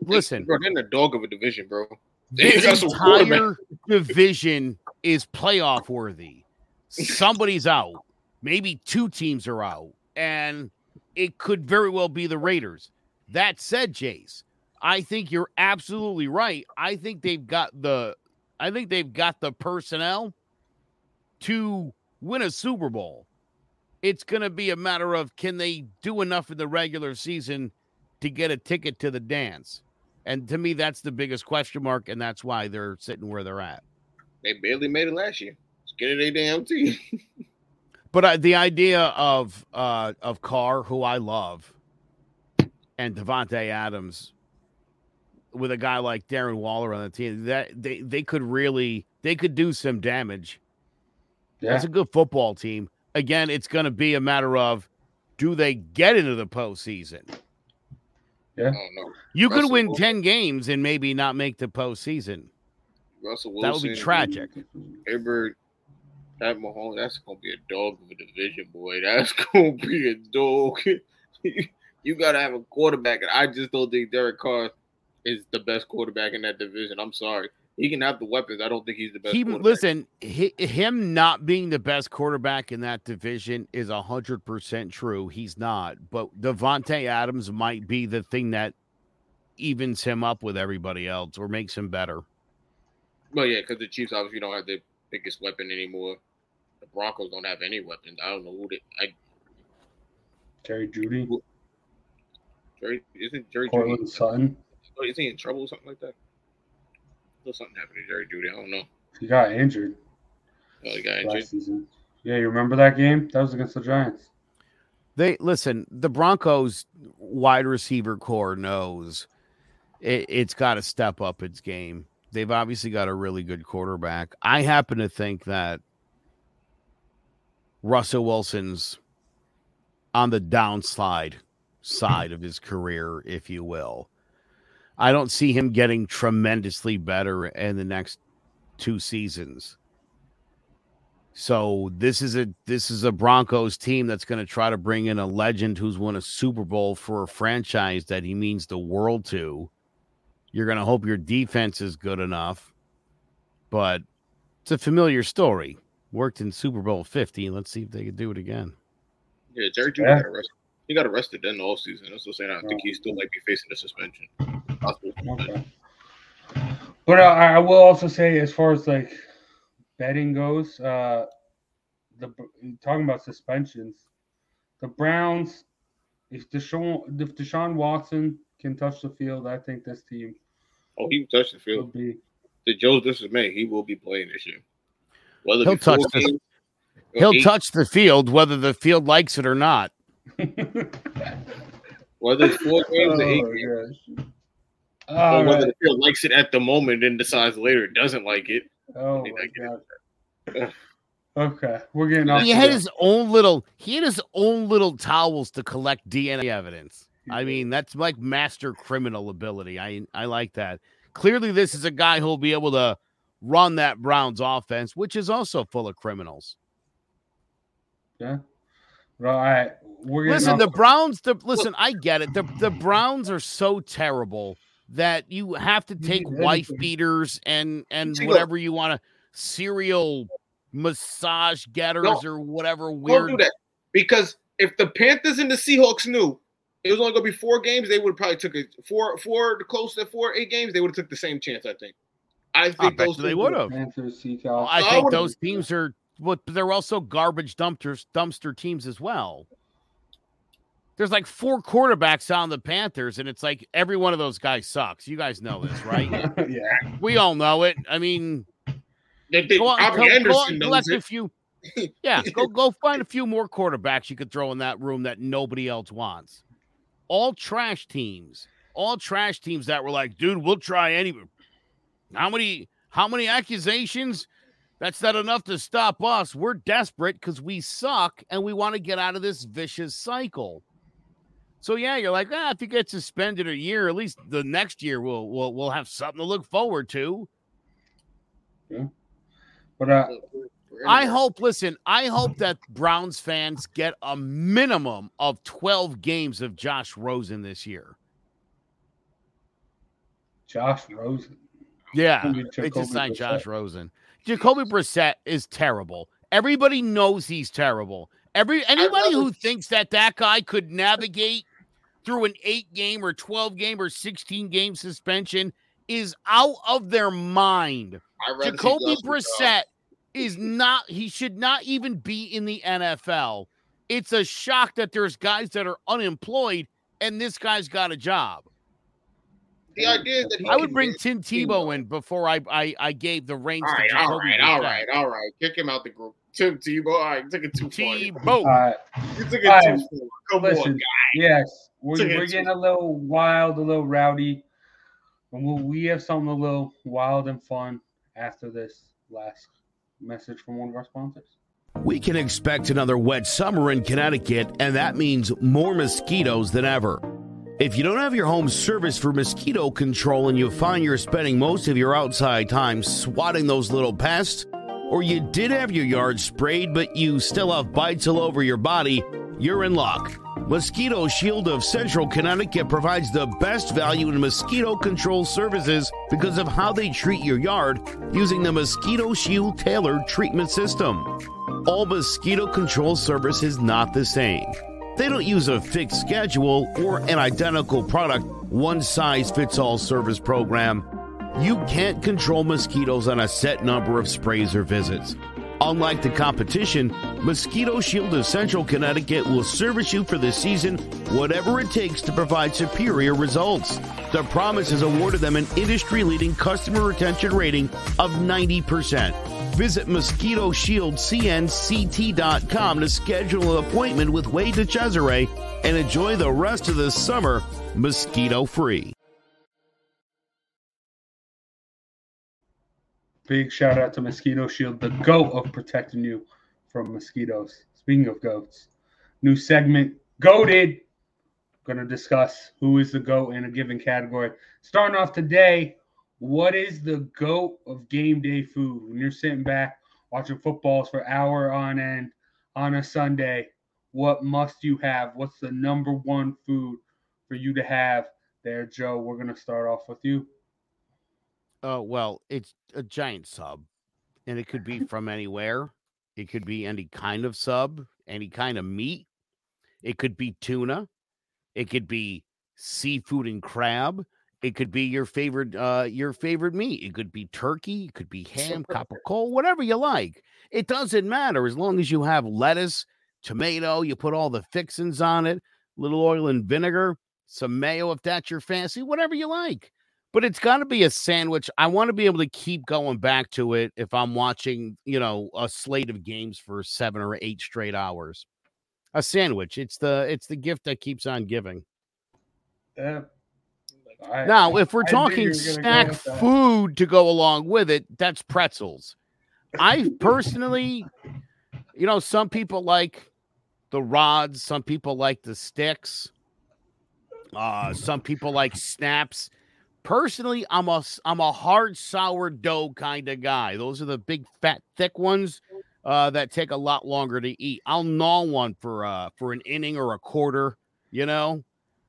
listen. bro, they're in the dog of a division, bro. This got some quarterback- entire division is playoff worthy. Somebody's out. Maybe two teams are out, and it could very well be the Raiders. That said, Jace, I think you're absolutely right. I think they've got the, I think they've got the personnel to win a Super Bowl. It's going to be a matter of can they do enough in the regular season to get a ticket to the dance. And to me, that's the biggest question mark, and that's why they're sitting where they're at. They barely made it last year. Let's get it a damn team. But uh, the idea of uh, of Carr, who I love, and Davante Adams, with a guy like Darren Waller on the team, that they they could really they could do some damage. yeah. That's a good football team. Again, it's going to be a matter of do they get into the postseason? I don't know. You could win Wilson. ten games and maybe not make the postseason. Russell Wilson. That would be tragic. Herbert, Pat Mahomes, that's gonna be a dog of a division, boy. That's gonna be a dog. you gotta have a quarterback, and I just don't think Derek Carr is the best quarterback in that division. I'm sorry. He can have the weapons. I don't think he's the best. He quarterback. listen, hi, him not being the best quarterback in that division is a hundred percent true. He's not, but Davante Adams might be the thing that evens him up with everybody else or makes him better. Well, yeah, because the Chiefs obviously don't have their biggest weapon anymore. The Broncos don't have any weapons. I don't know who they. I, Jerry Jeudy, Jerry isn't Jerry Courtland Jeudy? Sutton. Oh, is he in trouble or something like that? There's something happened to Jerry Jeudy. I don't know. He got injured Oh, he got injured. last season. Yeah, you remember that game? That was against the Giants. They listen, the Broncos wide receiver core knows it, it's got to step up its game. They've obviously got a really good quarterback. I happen to think that Russell Wilson's on the downslide side of his career, if you will. I don't see him getting tremendously better in the next two seasons. So this is a this is a Broncos team that's going to try to bring in a legend who's won a Super Bowl for a franchise that he means the world to. You're going to hope your defense is good enough, but it's a familiar story. Worked in Super Bowl 50. Let's see if they can do it again. Yeah, Jerry Jeudy Yeah. got arrested. He got arrested then the offseason. That's what I'm saying. I think he still might be facing a suspension. Okay. But uh, I I will also say, as far as like betting goes, uh, the talking about suspensions, the Browns, if Deshaun if Deshaun Watson can touch the field, I think this team Oh, he touched the field. be. The Joe's dismay, he will be playing this year. Whether He'll it be four touch the- games He'll eight- touch the field whether the field likes it or not. Whether it's four games or eight Oh, games, gosh. or All whether right. the field likes it at the moment and decides later it doesn't like it. Oh mean, my I get it. god. Okay, we're getting off. He the- had his own little he had his own little towels to collect DNA evidence. I mean, that's like master criminal ability. I I like that. Clearly, this is a guy who'll be able to run that Browns offense, which is also full of criminals. Yeah. All right, we're getting Listen, off- the Browns. The listen, I get it. The the Browns are so terrible that you have to take wife beaters and and See, whatever you want to serial massage getters No, or whatever Don't weird. do that because if the Panthers and the Seahawks knew it was only going to be four games, they would have probably took it four, four close to four, eight games. They would have took the same chance. I think. I I think bet those they teams would have. Panthers, Seahawks. I I think would've- those teams are But they're also garbage dumpsters, dumpster teams as well. There's like four quarterbacks on the Panthers, and it's like every one of those guys sucks. You guys know this, right? yeah. we all know it. I mean, They, they, go Robbie go and collect a few. Yeah, go go find a few more quarterbacks you could throw in that room that nobody else wants. All trash teams, all trash teams that were like, dude, we'll try any. How many? How many accusations? That's not enough to stop us. We're desperate because we suck and we want to get out of this vicious cycle. So yeah, you're like, ah, if you get suspended a year, at least the next year we'll we'll we'll have something to look forward to. But uh, I hope, listen, I hope that Browns fans get a minimum of 12 games of Josh Rosen this year. Josh Rosen. Yeah, Jacoby they just signed Brissett. Josh Rosen. Jacoby Brissett is terrible. Everybody knows he's terrible. Every anybody who thinks that that guy could navigate through an eight game or 12 game or 16 game suspension is out of their mind. I'd rather see Jacoby Josh Brissett is not, he should not even be in the NFL. It's a shock that there's guys that are unemployed and this guy's got a job. The idea that he I would bring. Tim Tebow in before I I, I gave the reins All right, to all Jacoby right, all Brissett. right, all right. Kick him out the group. Tim Tebow. All right, you took it too far. Tebow. All right. You took it All too right. far. Come Listen, on, guy. yes, we're, we're getting a little wild, a little rowdy. And we'll, we have something a little wild and fun after this last message from one of our sponsors. We can expect another wet summer in Connecticut, and that means more mosquitoes than ever. If you don't have your home service for mosquito control and you find you're spending most of your outside time swatting those little pests, or you did have your yard sprayed but you still have bites all over your body, you're in luck. Mosquito Shield of Central Connecticut provides the best value in mosquito control services because of how they treat your yard using the Mosquito Shield tailored treatment system. All mosquito control service is not the same. They don't use a fixed schedule or an identical product, one size fits all service program. You can't control mosquitoes on a set number of sprays or visits. Unlike the competition, Mosquito Shield of Central Connecticut will service you for the season, whatever it takes to provide superior results. The promise has awarded them an industry leading customer retention rating of 90%. Visit MosquitoShieldCNCT.com to schedule an appointment with Wade DeCesare and enjoy the rest of the summer mosquito free. Big shout out to Mosquito Shield, the goat of protecting you from mosquitoes. Speaking of goats, new segment, Goated. Going to discuss who is the goat in a given category. Starting off today, what is the goat of game day food? When you're sitting back watching footballs for hour on end on a Sunday, what must you have? What's the number one food for you to have there, Joe? We're going to start off with you. Oh, well, it's a giant sub, and it could be from anywhere. It could be any kind of sub, any kind of meat. It could be tuna. It could be seafood and crab. It could be your favorite uh your favorite meat. It could be turkey, it could be ham, capicola, whatever you like. It doesn't matter as long as you have lettuce, tomato, you put all the fixings on it, little oil and vinegar, some mayo if that's your fancy, whatever you like. But it's got to be a sandwich. I want to be able to keep going back to it if I'm watching, you know, a slate of games for 7 or 8 straight hours. A sandwich. It's the it's the gift that keeps on giving. Yeah. I- Now, if we're I talking snack food to go along with it, that's pretzels. I personally, you know, some people like the rods, some people like the sticks, uh, some people like snaps. Personally, I'm a I'm a hard sourdough kind of guy. Those are the big, fat, thick ones uh, that take a lot longer to eat. I'll gnaw one for uh for an inning or a quarter. You know,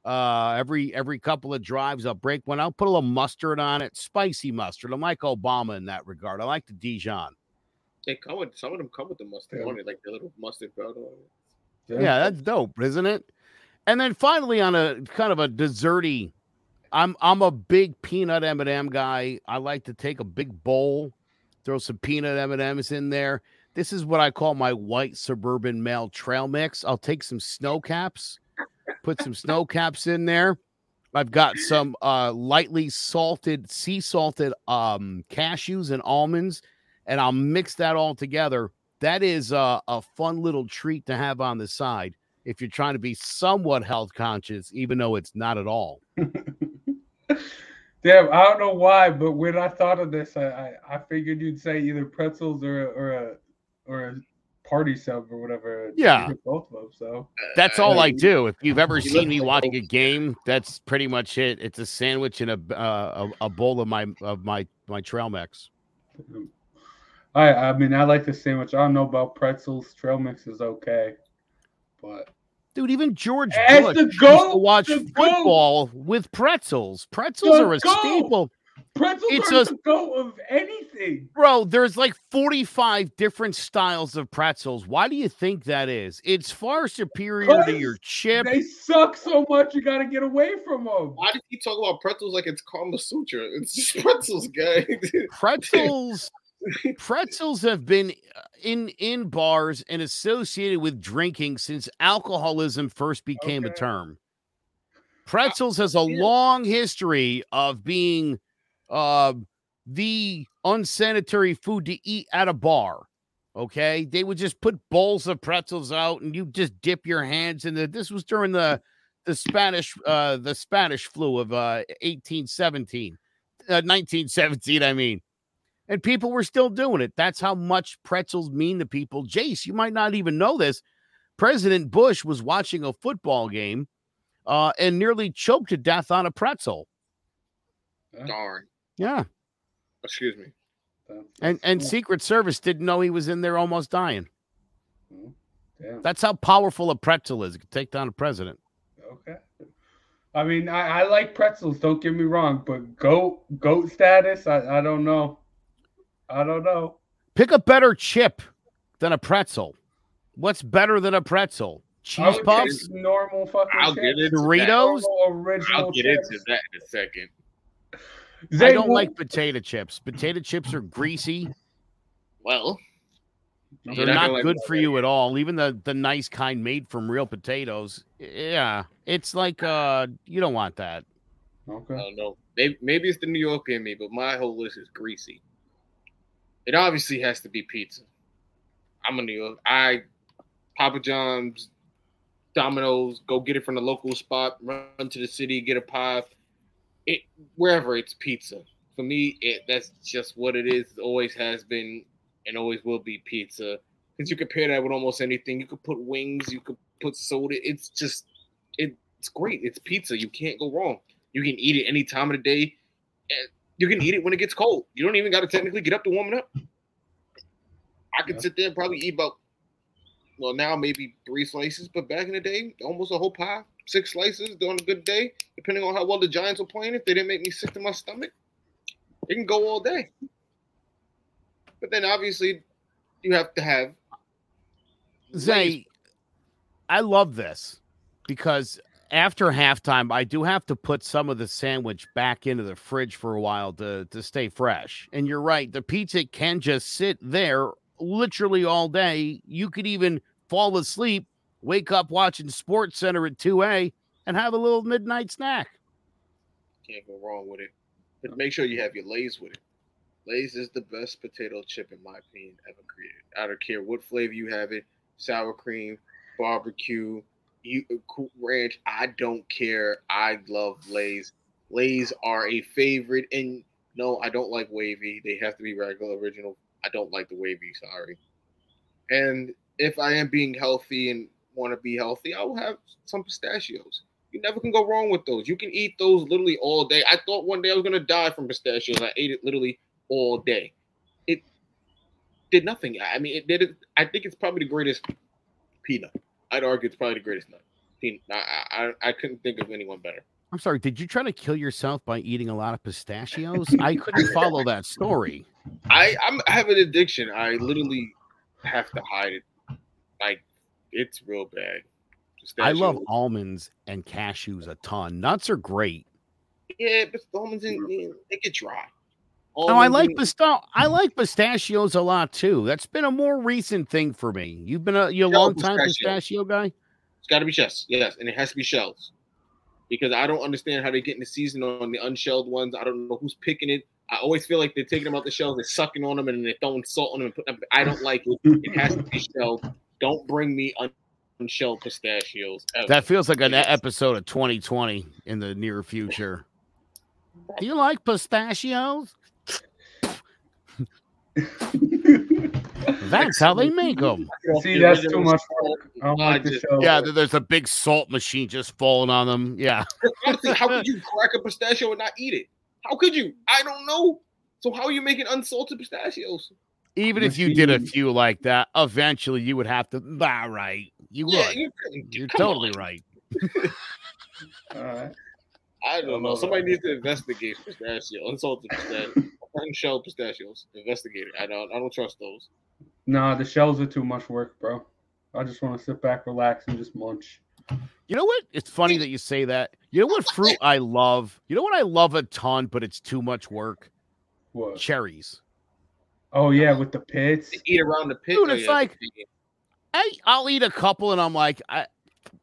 uh, every every couple of drives, I'll break one. I'll put a little mustard on it, spicy mustard. I'm like Obama in that regard. I like the Dijon. They come with some of them come with the mustard Yeah. on it, like the little mustard powder on it. Yeah, that's dope, isn't it? And then finally, on a kind of a desserty, I'm I'm a big peanut M and m guy. I like to take a big bowl, throw some peanut M and M's in there. This is what I call my white suburban male trail mix. I'll take some snow caps, put some snow caps in there. I've got some uh, lightly salted, sea salted um, cashews and almonds, and I'll mix that all together. That is uh, a fun little treat to have on the side if you're trying to be somewhat health conscious, even though it's not at all. Damn, I don't know why, but when I thought of this, I I, I figured you'd say either pretzels or or a or a party sub or whatever. Yeah. Both of them. So That's all I do. If you've ever you seen me like watching a game, that's pretty much it. It's a sandwich and a uh, a, a bowl of my of my my trail mix. I I mean I like the sandwich. I don't know about pretzels. Trail mix is okay, but Dude, even George As Bush the used to watch the goat. football with pretzels. Pretzels The are a goat. staple. pretzels It's are a- the go of anything. Bro, there's like 45 different styles of pretzels. Why do you think that is? It's far superior to your chip. They suck so much. You got to get away from them. Why did he talk about pretzels like it's Kama Sutra? It's just pretzels, guy. pretzels pretzels have been uh, in in bars and associated with drinking since alcoholism first became a term. Pretzels has a long history of being uh the unsanitary food to eat at a bar okay? They would just put bowls of pretzels out and you just dip your hands in the this was during the the spanish uh the spanish flu of uh 1817 uh, 1917 i mean and people were still doing it. That's how much pretzels mean to people. Jace, you might not even know this. President Bush was watching a football game uh, and nearly choked to death on a pretzel. Darn. Yeah. Excuse me. And and Secret Service didn't know he was in there almost dying. Damn. That's how powerful a pretzel is. It can take down a president. Okay. I mean, I, I like pretzels. Don't get me wrong, but goat goat status, I, I don't know. I don't know. Pick a better chip than a pretzel. What's better than a pretzel? Cheese puffs? normal fucking. I'll get chips. into Doritos? Normal original I'll get chips. into that in a second. I don't what- like potato chips. Potato chips are greasy. Well, They're You're not, not gonna like good for you at all. Even the the nice kind made from real potatoes. Yeah, it's like uh, you don't want that. Okay. I Okay. don't know. Maybe, maybe it's the New Yorker in me, but my whole list is greasy. It obviously has to be pizza. I'm a New York. I Papa John's, Domino's, go get it from the local spot, run to the city, get a pie. It wherever it's pizza. For me, it that's just what it is. Always has been and always will be pizza. Because you compare that with almost anything. You could put wings, you could put soda. It's just it it's great. It's pizza. You can't go wrong. You can eat it any time of the day. And you can eat it when it gets cold. You don't even got to technically get up to warm it up. I could Yeah. sit there and probably eat about, well, now maybe three slices, but back in the day, almost a whole pie, six slices on a good day, depending on how well the Giants were playing. If they didn't make me sick to my stomach, it can go all day. But then obviously, you have to have Zay, I love this. because after halftime, I do have to put some of the sandwich back into the fridge for a while to to stay fresh. And you're right, the pizza can just sit there literally all day. You could even fall asleep, wake up watching SportsCenter at 2A, and have a little midnight snack. Can't go wrong with it. But make sure you have your Lay's with it. Lay's is the best potato chip, in my opinion, ever created. I don't care what flavor you have it sour cream, barbecue, you, ranch. I don't care. I love Lay's. Lay's are a favorite. And no, I don't like wavy. They have to be regular original. I don't like the wavy. Sorry. And if I am being healthy and want to be healthy, I will have some pistachios. You never can go wrong with those. You can eat those literally all day. I thought one day I was gonna die from pistachios. I ate it literally all day. It did nothing. I mean, it did it. I think it's probably the greatest peanut. I'd argue it's probably the greatest nut. I, I I couldn't think of anyone better. I'm sorry, did you try to kill yourself by eating a lot of pistachios? I couldn't follow that story. I I'm, I have an addiction. I literally have to hide it. Like it's real bad. I love almonds and cashews a ton. Nuts are great. Yeah, but almonds in, they get dry. Oh, I like and- pista- I like pistachios a lot too. That's been a more recent thing for me. You've been a you a long time pistachio. guy. It's got to be shells, yes, and it has to be shells, because I don't understand how they get in the season on the unshelled ones. I don't know who's picking it. I always feel like they're taking them out the shells, they're sucking on them, and they're throwing salt on them. And putting them. I don't like it. It has to be shelled. Don't bring me un- unshelled pistachios. Ever. That feels like an episode of 2020 in the near future. Do you like pistachios? That's how they make them. See, that's too much work. I don't like the show. Yeah, there's a big salt machine just falling on them. Yeah. Honestly, how could you crack a pistachio and not eat it? How could you? I don't know. So how are you making unsalted pistachios? Even if you did a few like that, eventually you would have to. All right. You Yeah, would. you, You're totally on. right. All right. I don't know. Somebody needs to investigate pistachio, unsalted pistachio, unshelled pistachios. Investigate it. I don't. I don't trust those. Nah, the shells are too much work, bro. I just want to sit back, relax, and just munch. You know what? It's funny that you say that. You know what fruit I love? You know what I love a ton, but it's too much work? What? Cherries. Oh yeah, with the pits. They eat around the pit. Dude, Oh, it's yeah, like- I I'll eat a couple and I'm like, I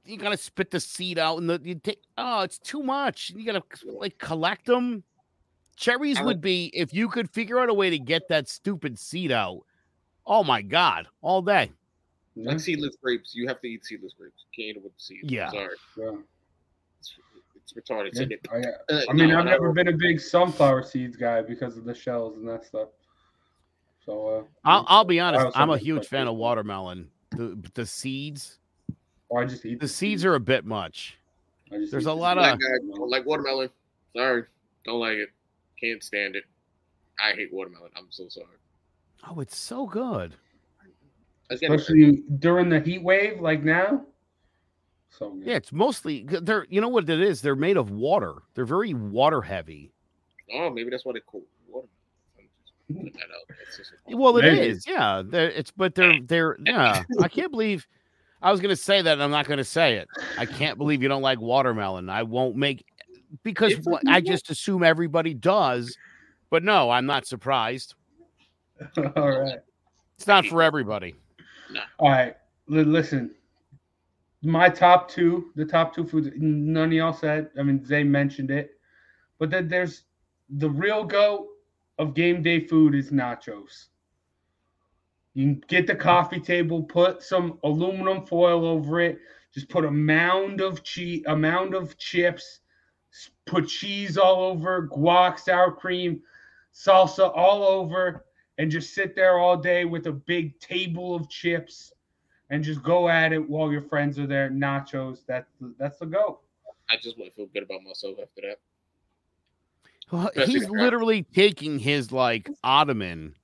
you gotta spit the seed out and the you take oh it's too much. You gotta like collect them. Cherries I would be if you could figure out a way to get that stupid seed out. Oh my god, all day. like seedless grapes. You have to eat seedless grapes. You can't eat it with the seeds. Yeah. Sorry, Yeah. it's, it's retarded. Yeah, It's- I, uh, I mean, no, I've no. never been a big sunflower seeds guy because of the shells and that stuff. So uh, I'll I'll be honest, I'm a huge fan of watermelon. The the seeds, Or I just eat the seeds are a bit much. I just there's a lot of- like watermelon. Sorry, don't like it. Can't stand it. I hate watermelon. I'm so sorry. Oh, it's so good. Especially during the heat wave like now. So good. Yeah, it's mostly they're you know what it is? They're made of water. They're very water heavy. oh, maybe that's why they call it watermelon. I'm just putting that out. That's just a- Well, it Maybe. is. Yeah, they're, it's but they're they're yeah. I can't believe I was gonna say that. and I'm not gonna say it. I can't believe you don't like watermelon. I won't make because what, I just assume everybody does. But no, I'm not surprised. All right. It's not for everybody. All right. Li- listen, my top two, the top two foods, none of y'all said. I mean, Zay mentioned it, but then there's the real go of game day food is nachos. You can get the coffee table, put some aluminum foil over it, just put a mound of cheese, a mound of chips, s- put cheese all over, guac, sour cream, salsa all over, and just sit there all day with a big table of chips and just go at it while your friends are there. Nachos, that's the, that's the go. I just want to feel good about myself after that. Well, Especially He's the crap. literally taking his like ottoman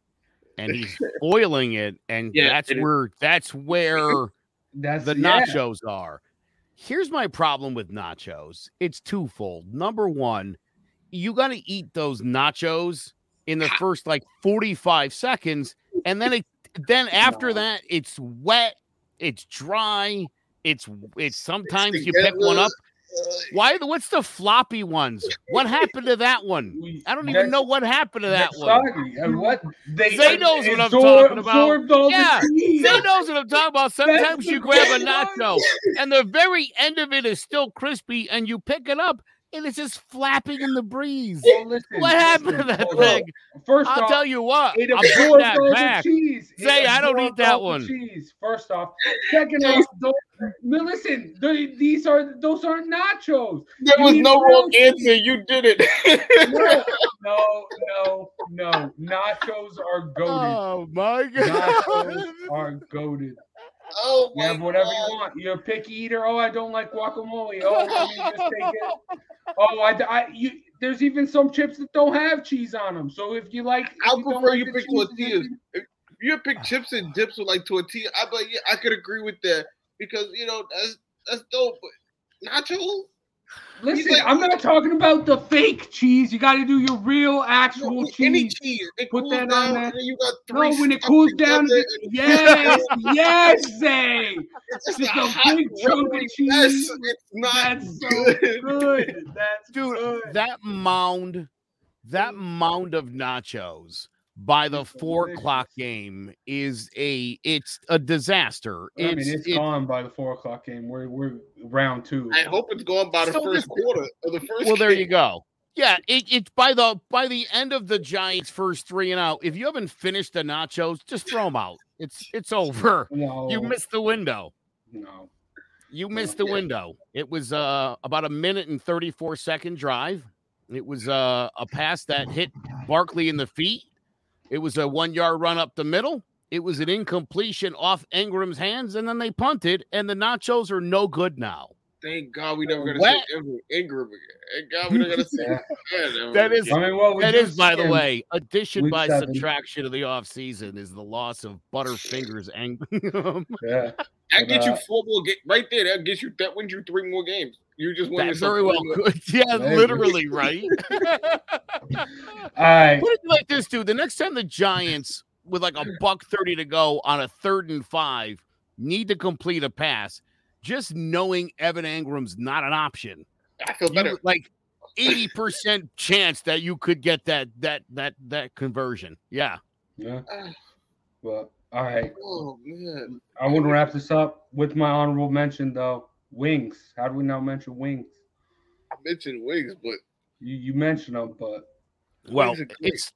and he's oiling it, and Yeah, that's it is. where that's where That's the yeah. nachos are. Here's my problem with nachos. It's twofold. Number one, you got to eat those nachos in the first like 45 seconds, and then it then after that it's wet, it's dry, It's it's sometimes you pick one up. Why? What's the floppy ones? What happened to that one? I don't even know what happened to that one. And what they Zay knows what I'm talking about. absorbed all the Yeah. Zay knows what I'm talking about. Sometimes you grab a nacho and the very end of it is still crispy, and you pick it up and it's just flapping in the breeze. Well, listen, What happened to that hold on. thing? First I'll off, tell you what. it I'm putting that all back. the cheese. It Zay, I don't eat that one. Cheese. First off, second off, don't, listen. these are those aren't nachos. there You was no wrong real answer. You did it. No, no, no, no. Nachos are goaded. Oh my god. Nachos god. are goaded. Oh You have whatever God. you want. You're a picky eater. Oh, I don't like guacamole. Oh, me just take it. Oh, I, I you. There's even some chips that don't have cheese on them. So if you like, I you prefer like you pick tortillas. If you pick chips and dips with like tortilla, be like, yeah, I could agree with that because you know that's that's dope. But nachos, Listen, like- I'm not talking about the fake cheese. You got to do your real, actual no, any cheese. cheese, it Put that on down, there. and then you got No, three. when it cools down, together, it- yes, yes, Zay. it's just just a a hot big chunk of cheese. mess. It's not That's so good. good. That's Dude, good. that mound, that mm. mound of nachos by the It's four delicious. o'clock game is a it's a disaster. I mean, It's, it's it- gone by the four o'clock game. We're we're round two. I hope it's going by the So first quarter of the first. well, there you go. Yeah, it, it's by the by the end of the Giants' first three and out. If you haven't finished the nachos, just throw them out. It's it's over. No, You missed the window. no. You missed the Yeah. window. It was uh, about a minute and 34 second drive. It was uh, a pass that hit Barkley in the feet. It was a one yard run up the middle. It was an incompletion off Engram's hands, and then they punted, and the nachos are no good now. Thank God we never gonna What? say Engram, Engram again. Thank God we never gonna say Yeah. that. ever That is- I mean, well, we That by the way, addition week by seven. subtraction of the offseason is the loss of Butterfingers Engram. Yeah. That But, gets you uh, four more games right there. That gets you that wins you three more games. You just won that yourself very three well more- could. Yeah, Maybe. literally, right? All right. Put it like this, dude. The next time the Giants, with like a buck 30 to go on a third and five, need to complete a pass, just knowing Evan Engram's not an option, I feel you, better. like 80% chance that you could get that that that that conversion. Yeah. Yeah. Ah, Well, all right. oh man, I want to wrap this up with my honorable mention, though. Wings. How do we not mention wings? I mentioned wings, but You you mentioned them, but Well, Wings are great. it's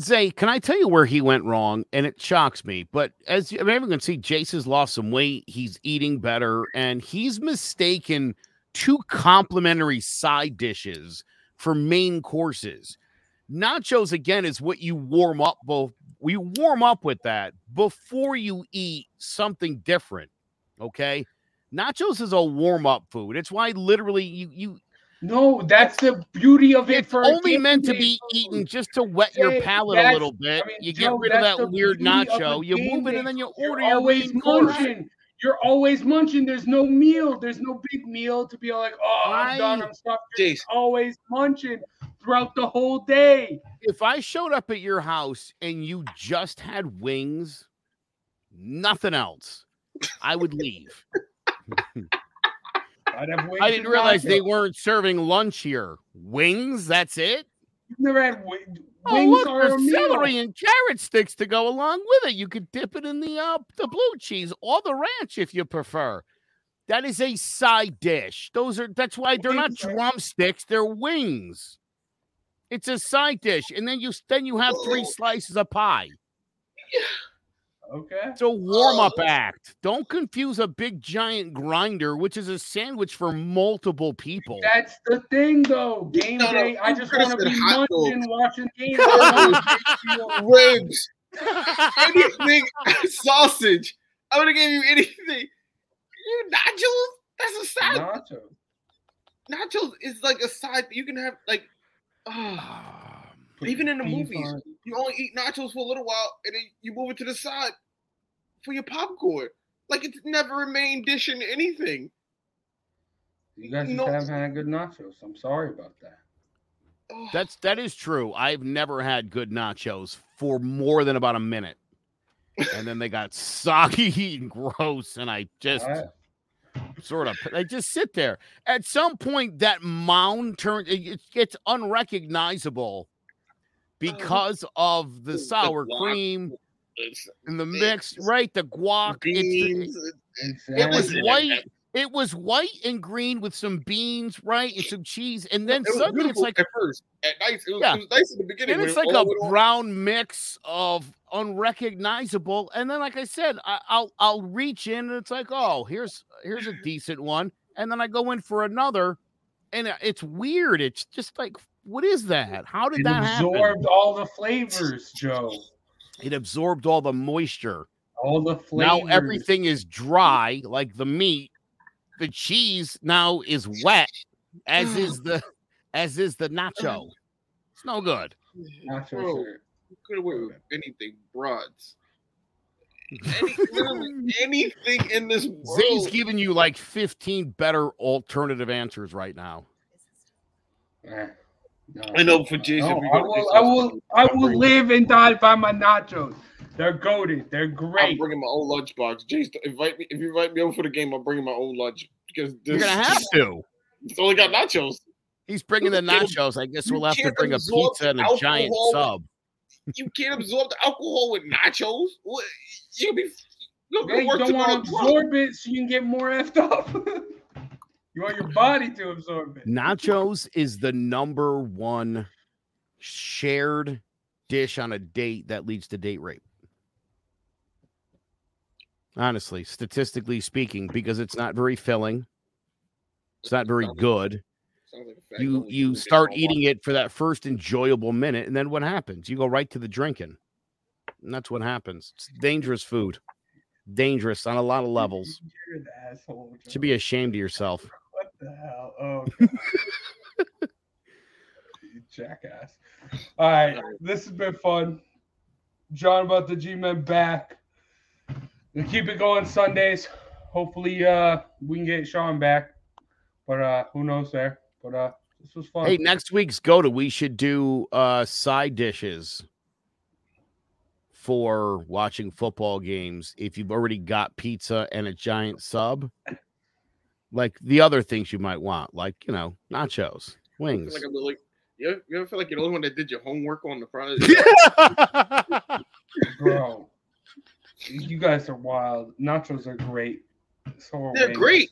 Zay, can I tell you where he went wrong? And it shocks me. But as I mean, everyone can see, Jace has lost some weight. He's eating better, and he's mistaken two complimentary side dishes for main courses. Nachos again is what you warm up both. We warm up with that before you eat something different. Okay, nachos is a warm up food. It's why literally you you no, that's the beauty of it. it's for a only meant to be day eaten just to wet your palate a little bit. I mean, you Joe, get rid of that weird nacho. You move it and then you order your always main course. munching. You're always munching. There's no meal. There's no big meal to be like, oh, I'm done. I- I'm stuffed. You're Jace, always munching throughout the whole day. If I showed up at your house and you just had wings, nothing else, I would leave. I'd have wings I didn't realize they weren't serving lunch here. Wings, that's it. You've never had Oh, wings look, a there's celery and carrot sticks to go along with it. You could dip it in the uh, the blue cheese or the ranch if you prefer. That is a side dish. Those are that's why they're not drumsticks, they're wings. It's a side dish, and then you then you have three slices of pie. Okay. It's a warm up Oh. act. Don't confuse a big giant grinder, which is a sandwich for multiple people. That's the thing, though. Game No, no, day. I just want to be hot dog. munching, watching games. I don't wanna ribs, anything, sausage. I would have gave you anything. You nachos? That's a side. Nachos. Nachos is like a side. You can have like. ah. Put Even in the movies. on it. You only eat nachos for a little while and then you move it to the side for your popcorn. Like it's never a main dish in anything. You guys just No. haven't had good nachos. I'm sorry about that. That's that is true. I've never had good nachos for more than about a minute. And then they got soggy and gross, and I just I, sort of. They just sit there. At some point, that mound turns. It it gets unrecognizable Oh. because of the The sour guac, cream It's- and the mix. Right, the guac. It's, beans. it was white. It was white and green with some beans, right, and some cheese, and then It suddenly it's like at first. At nice, it was, Yeah. it was nice in the beginning. and it's like a went on. brown mix of unrecognizable. And then, like I said, I, I'll I'll reach in and it's like, oh, here's here's a decent one, and then I go in for another, and uh, it's weird. It's just like, what is that? How did It that happen? absorbed all the flavors, Joe. It absorbed all the moisture. All the flavors. Now everything is dry, like the meat. The cheese now is wet, as is the as is the nacho. It's no good. Nachos Bro, are- you could have went with anything, broads. Any, anything in this Zay's world. giving you like 15 better alternative answers right now. eh, no. I know for Jason. No, I go to will, I will, I will live and die by my nachos. They're goaded. They're great. I'm bringing my own lunchbox. Jason, invite me if you invite me over for the game. I'm bringing my own lunch because You're gonna have to. It's only got nachos. He's bringing the nachos. I guess we'll have to bring a pizza and a giant alcohol. sub. You can't absorb the alcohol with nachos. What? You'll be. You'll Yeah, be you don't want to absorb it so you can get more effed up. you want your body to absorb it. Nachos is the number one shared dish on a date that leads to date rape. Honestly, statistically speaking, because it's not very filling, it's not very good. Like. You you start this eating it for that first enjoyable minute, and then what happens? You go right to the drinking, and that's what happens. It's dangerous food, dangerous on a lot of levels. You're the asshole. Should be ashamed of yourself. What the hell? Oh, God. jackass. All right, this has been fun. Jawing about the G Men back. We'll keep it going Sundays. Hopefully, uh, we can get Sean back, but uh, who knows there? But uh, this was fun. Hey, next week's go to we should do uh side dishes for watching football games if you've already got pizza and a giant sub. Like the other things you might want, like you know, nachos, wings. Like I'm like, you ever, you ever feel like you're the only one that did your homework on the front of the bro. You guys are wild. Nachos are great. So are They're wings. great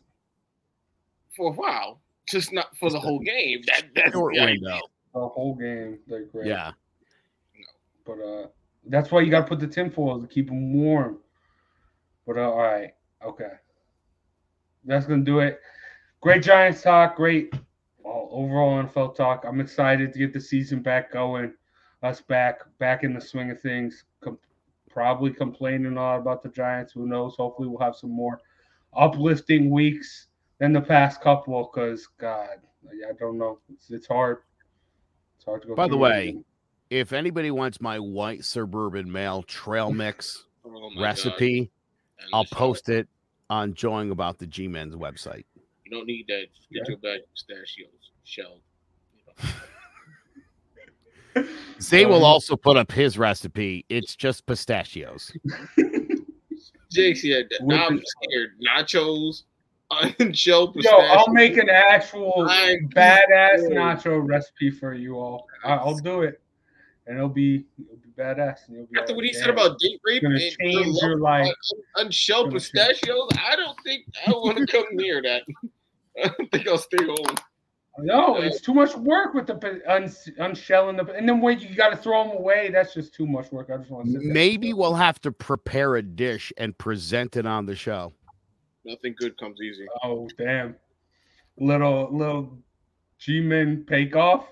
for a while, just not for the whole game. That that's Short the window. The whole game, they're great. Yeah. But uh, that's why you got to put the tinfoil to keep them warm. But uh, all right, okay, that's gonna do it. Great Giants talk, great all, overall NFL talk. I'm excited to get the season back going. Us back, back in the swing of things. Com- probably complaining a lot about the Giants. Who knows? Hopefully, we'll have some more uplifting weeks than the past couple. Because God, I I don't know. It's, it's hard. It's hard to go. By the way, everything. if anybody wants my white suburban male trail mix Oh my God. recipe, I'll listen, post it on Jawing About the G Men's website. You don't need that. Just get Yeah. your bad pistachios shelled. You know. Zay will Um, also put up his recipe. It's just pistachios. Jake said. Now I'm scared. Nachos, unshelled Yo, pistachios. I'll make an actual I'm badass scared. nacho recipe for you all. I'll do it, and it'll be it'll be badass. And you'll be After like, what he said about date rape and change your life." unshelled Gonna change- pistachios, I don't think I want to come near that. I think I'll stay home. No, it's too much work with the pi- uns- unshelling the, and then when you got to throw them away, that's just too much work. I just want to Maybe we'll have to prepare a dish and present it on the show. Nothing good comes easy. Oh damn, little little G-men take off.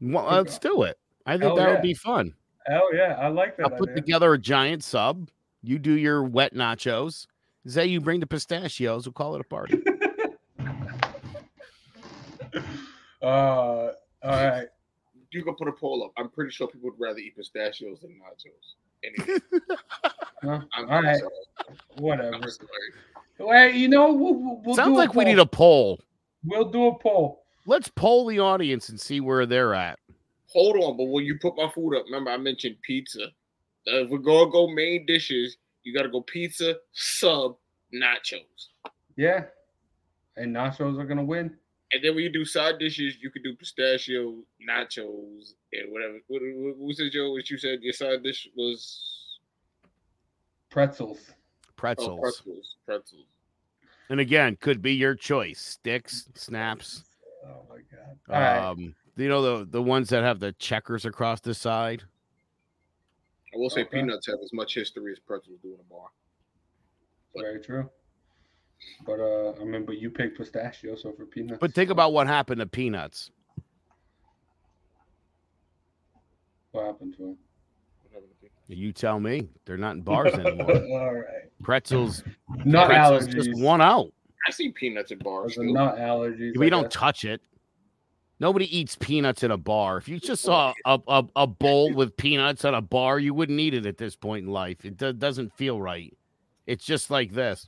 Well, let's do it. I think Hell that yeah. would be fun. Oh yeah, I like that. I'll put idea. together a giant sub. You do your wet nachos. Zay, you bring the pistachios. We'll call it a party. Uh, all right. You can put a poll up. I'm pretty sure people would rather eat pistachios than nachos. Anyway, Well, I'm, all right. sorry. Whatever. I'm sorry. Well, you know, we'll, we'll, we'll Sounds do like we need a poll. We'll do a poll. Let's poll the audience and see where they're at. Hold on, but when you put my food up, remember I mentioned pizza. Uh, if we're gonna go main dishes, you gotta go pizza, sub, nachos. Yeah. and nachos are gonna win. And then when you do side dishes, you could do pistachio nachos and whatever. What, what, what was it, Joe? What you said your side dish was? Pretzels. Pretzels. Oh, pretzels. Pretzels. And again, could be your choice. Sticks, snaps. Oh my god! All right. You know the the ones that have the checkers across the side. I will say Okay. peanuts have as much history as pretzels do in a bar. Very true. But uh, I mean, but you picked pistachio, so for peanuts. But think about what happened to peanuts. what happened to them? What happened to peanuts? You tell me. They're not in bars anymore. All right. Pretzels, Nut pretzels allergies. just one out. I see peanuts in bars. Those are allergies. We I don't guess. touch it. Nobody eats peanuts in a bar. If you just saw a, a, a bowl with peanuts at a bar, you wouldn't eat it at this point in life. It do- doesn't feel right. It's just like this.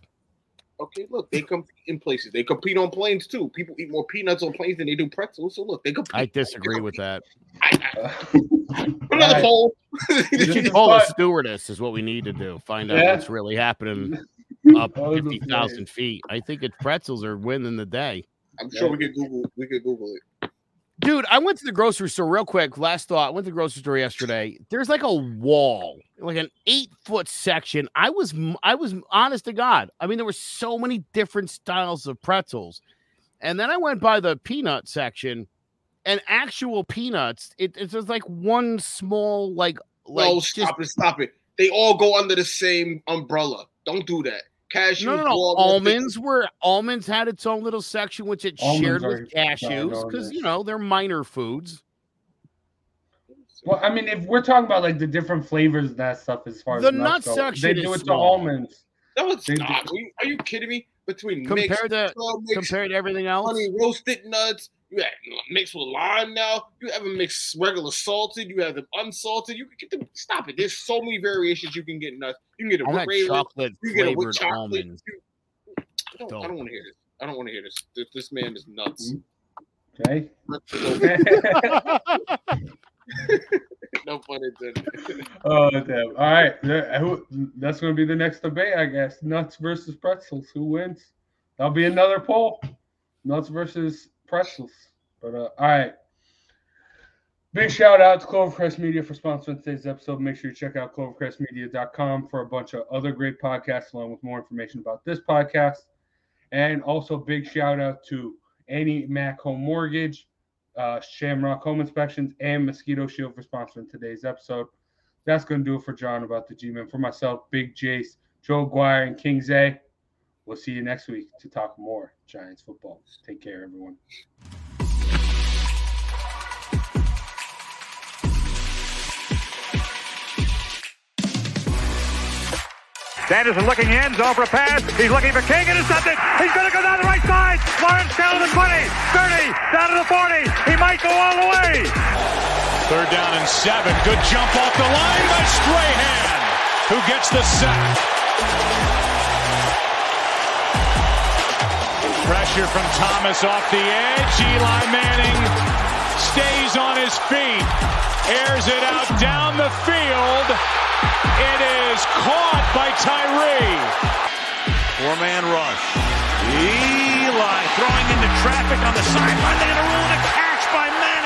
Okay, look, they compete in places. They compete on planes too. People eat more peanuts on planes than they do pretzels. So look, they compete. I disagree with that. I, I, another Right. poll. We This should call a stewardess is what we need to do. Find out Yeah. what's really happening up That was fifty thousand feet. I think it's pretzels are winning the day. I'm sure we could Google. We could Google it. Dude, I went to the grocery store real quick. Last thought, I went to the grocery store yesterday. There's like a wall, like an eight foot section. I was, I was honest to God. I mean, there were so many different styles of pretzels, and then I went by the peanut section, and actual peanuts. It, it's just like one small, like, like oh, no, just stop it, stop it. They all go under the same umbrella. Don't do that. Cashews. no, no, no. walnuts, they- Almonds were almonds had its own little section which it Almonds shared with cashews because you know they're minor foods. Well, I mean, if we're talking about like the different flavors and that stuff, as far as The as nuts nut section they do is it to small. almonds. No, it's They- not. Are you, are you kidding me? Between mixed, Compared to uh, mixed compared to everything else. honey roasted nuts, you have mixed with lime now. You have a mixed regular salted. You have them unsalted. You can get them. Stop it. There's so many variations you can get nuts. You can get a I with like chocolate You can get it with flavored chocolate. almonds. You- I don't, I Dope. don't want to hear this. I don't want to hear this. This, this man is nuts. Mm-hmm. Okay. no pun intended. oh damn! All right, that's going to be the next debate, I guess. Nuts versus pretzels. Who wins? That'll be another poll. Nuts versus pretzels. But uh, all right. Big shout out to Clovercrest Media for sponsoring today's episode. Make sure you check out clovercrestmedia.com for a bunch of other great podcasts, along with more information about this podcast. And also, big shout out to AnnieMac Home Mortgage, uh, Shamrock Home Inspections, and Mosquito Shield for sponsoring today's episode. That's going to do it for Jawing about the G Men. For myself, Big Jace, Joe Aguirre, and King Zay. We'll see you next week to talk more Giants football. Take care, everyone. Sanderson looking in, zone for a pass. He's looking for King, intercepted. He's going to go down the right side. Lawrence down to the 20, 30, down to the 40. He might go all the way. Third down and seven. Good jump off the line by Strahan, who gets the sack. Pressure from Thomas off the edge. Eli Manning stays on his feet, airs it out down the field. It is caught by Tyree. Four man rush. Eli throwing into traffic on the sideline. They're going to rule it a catch by Manning.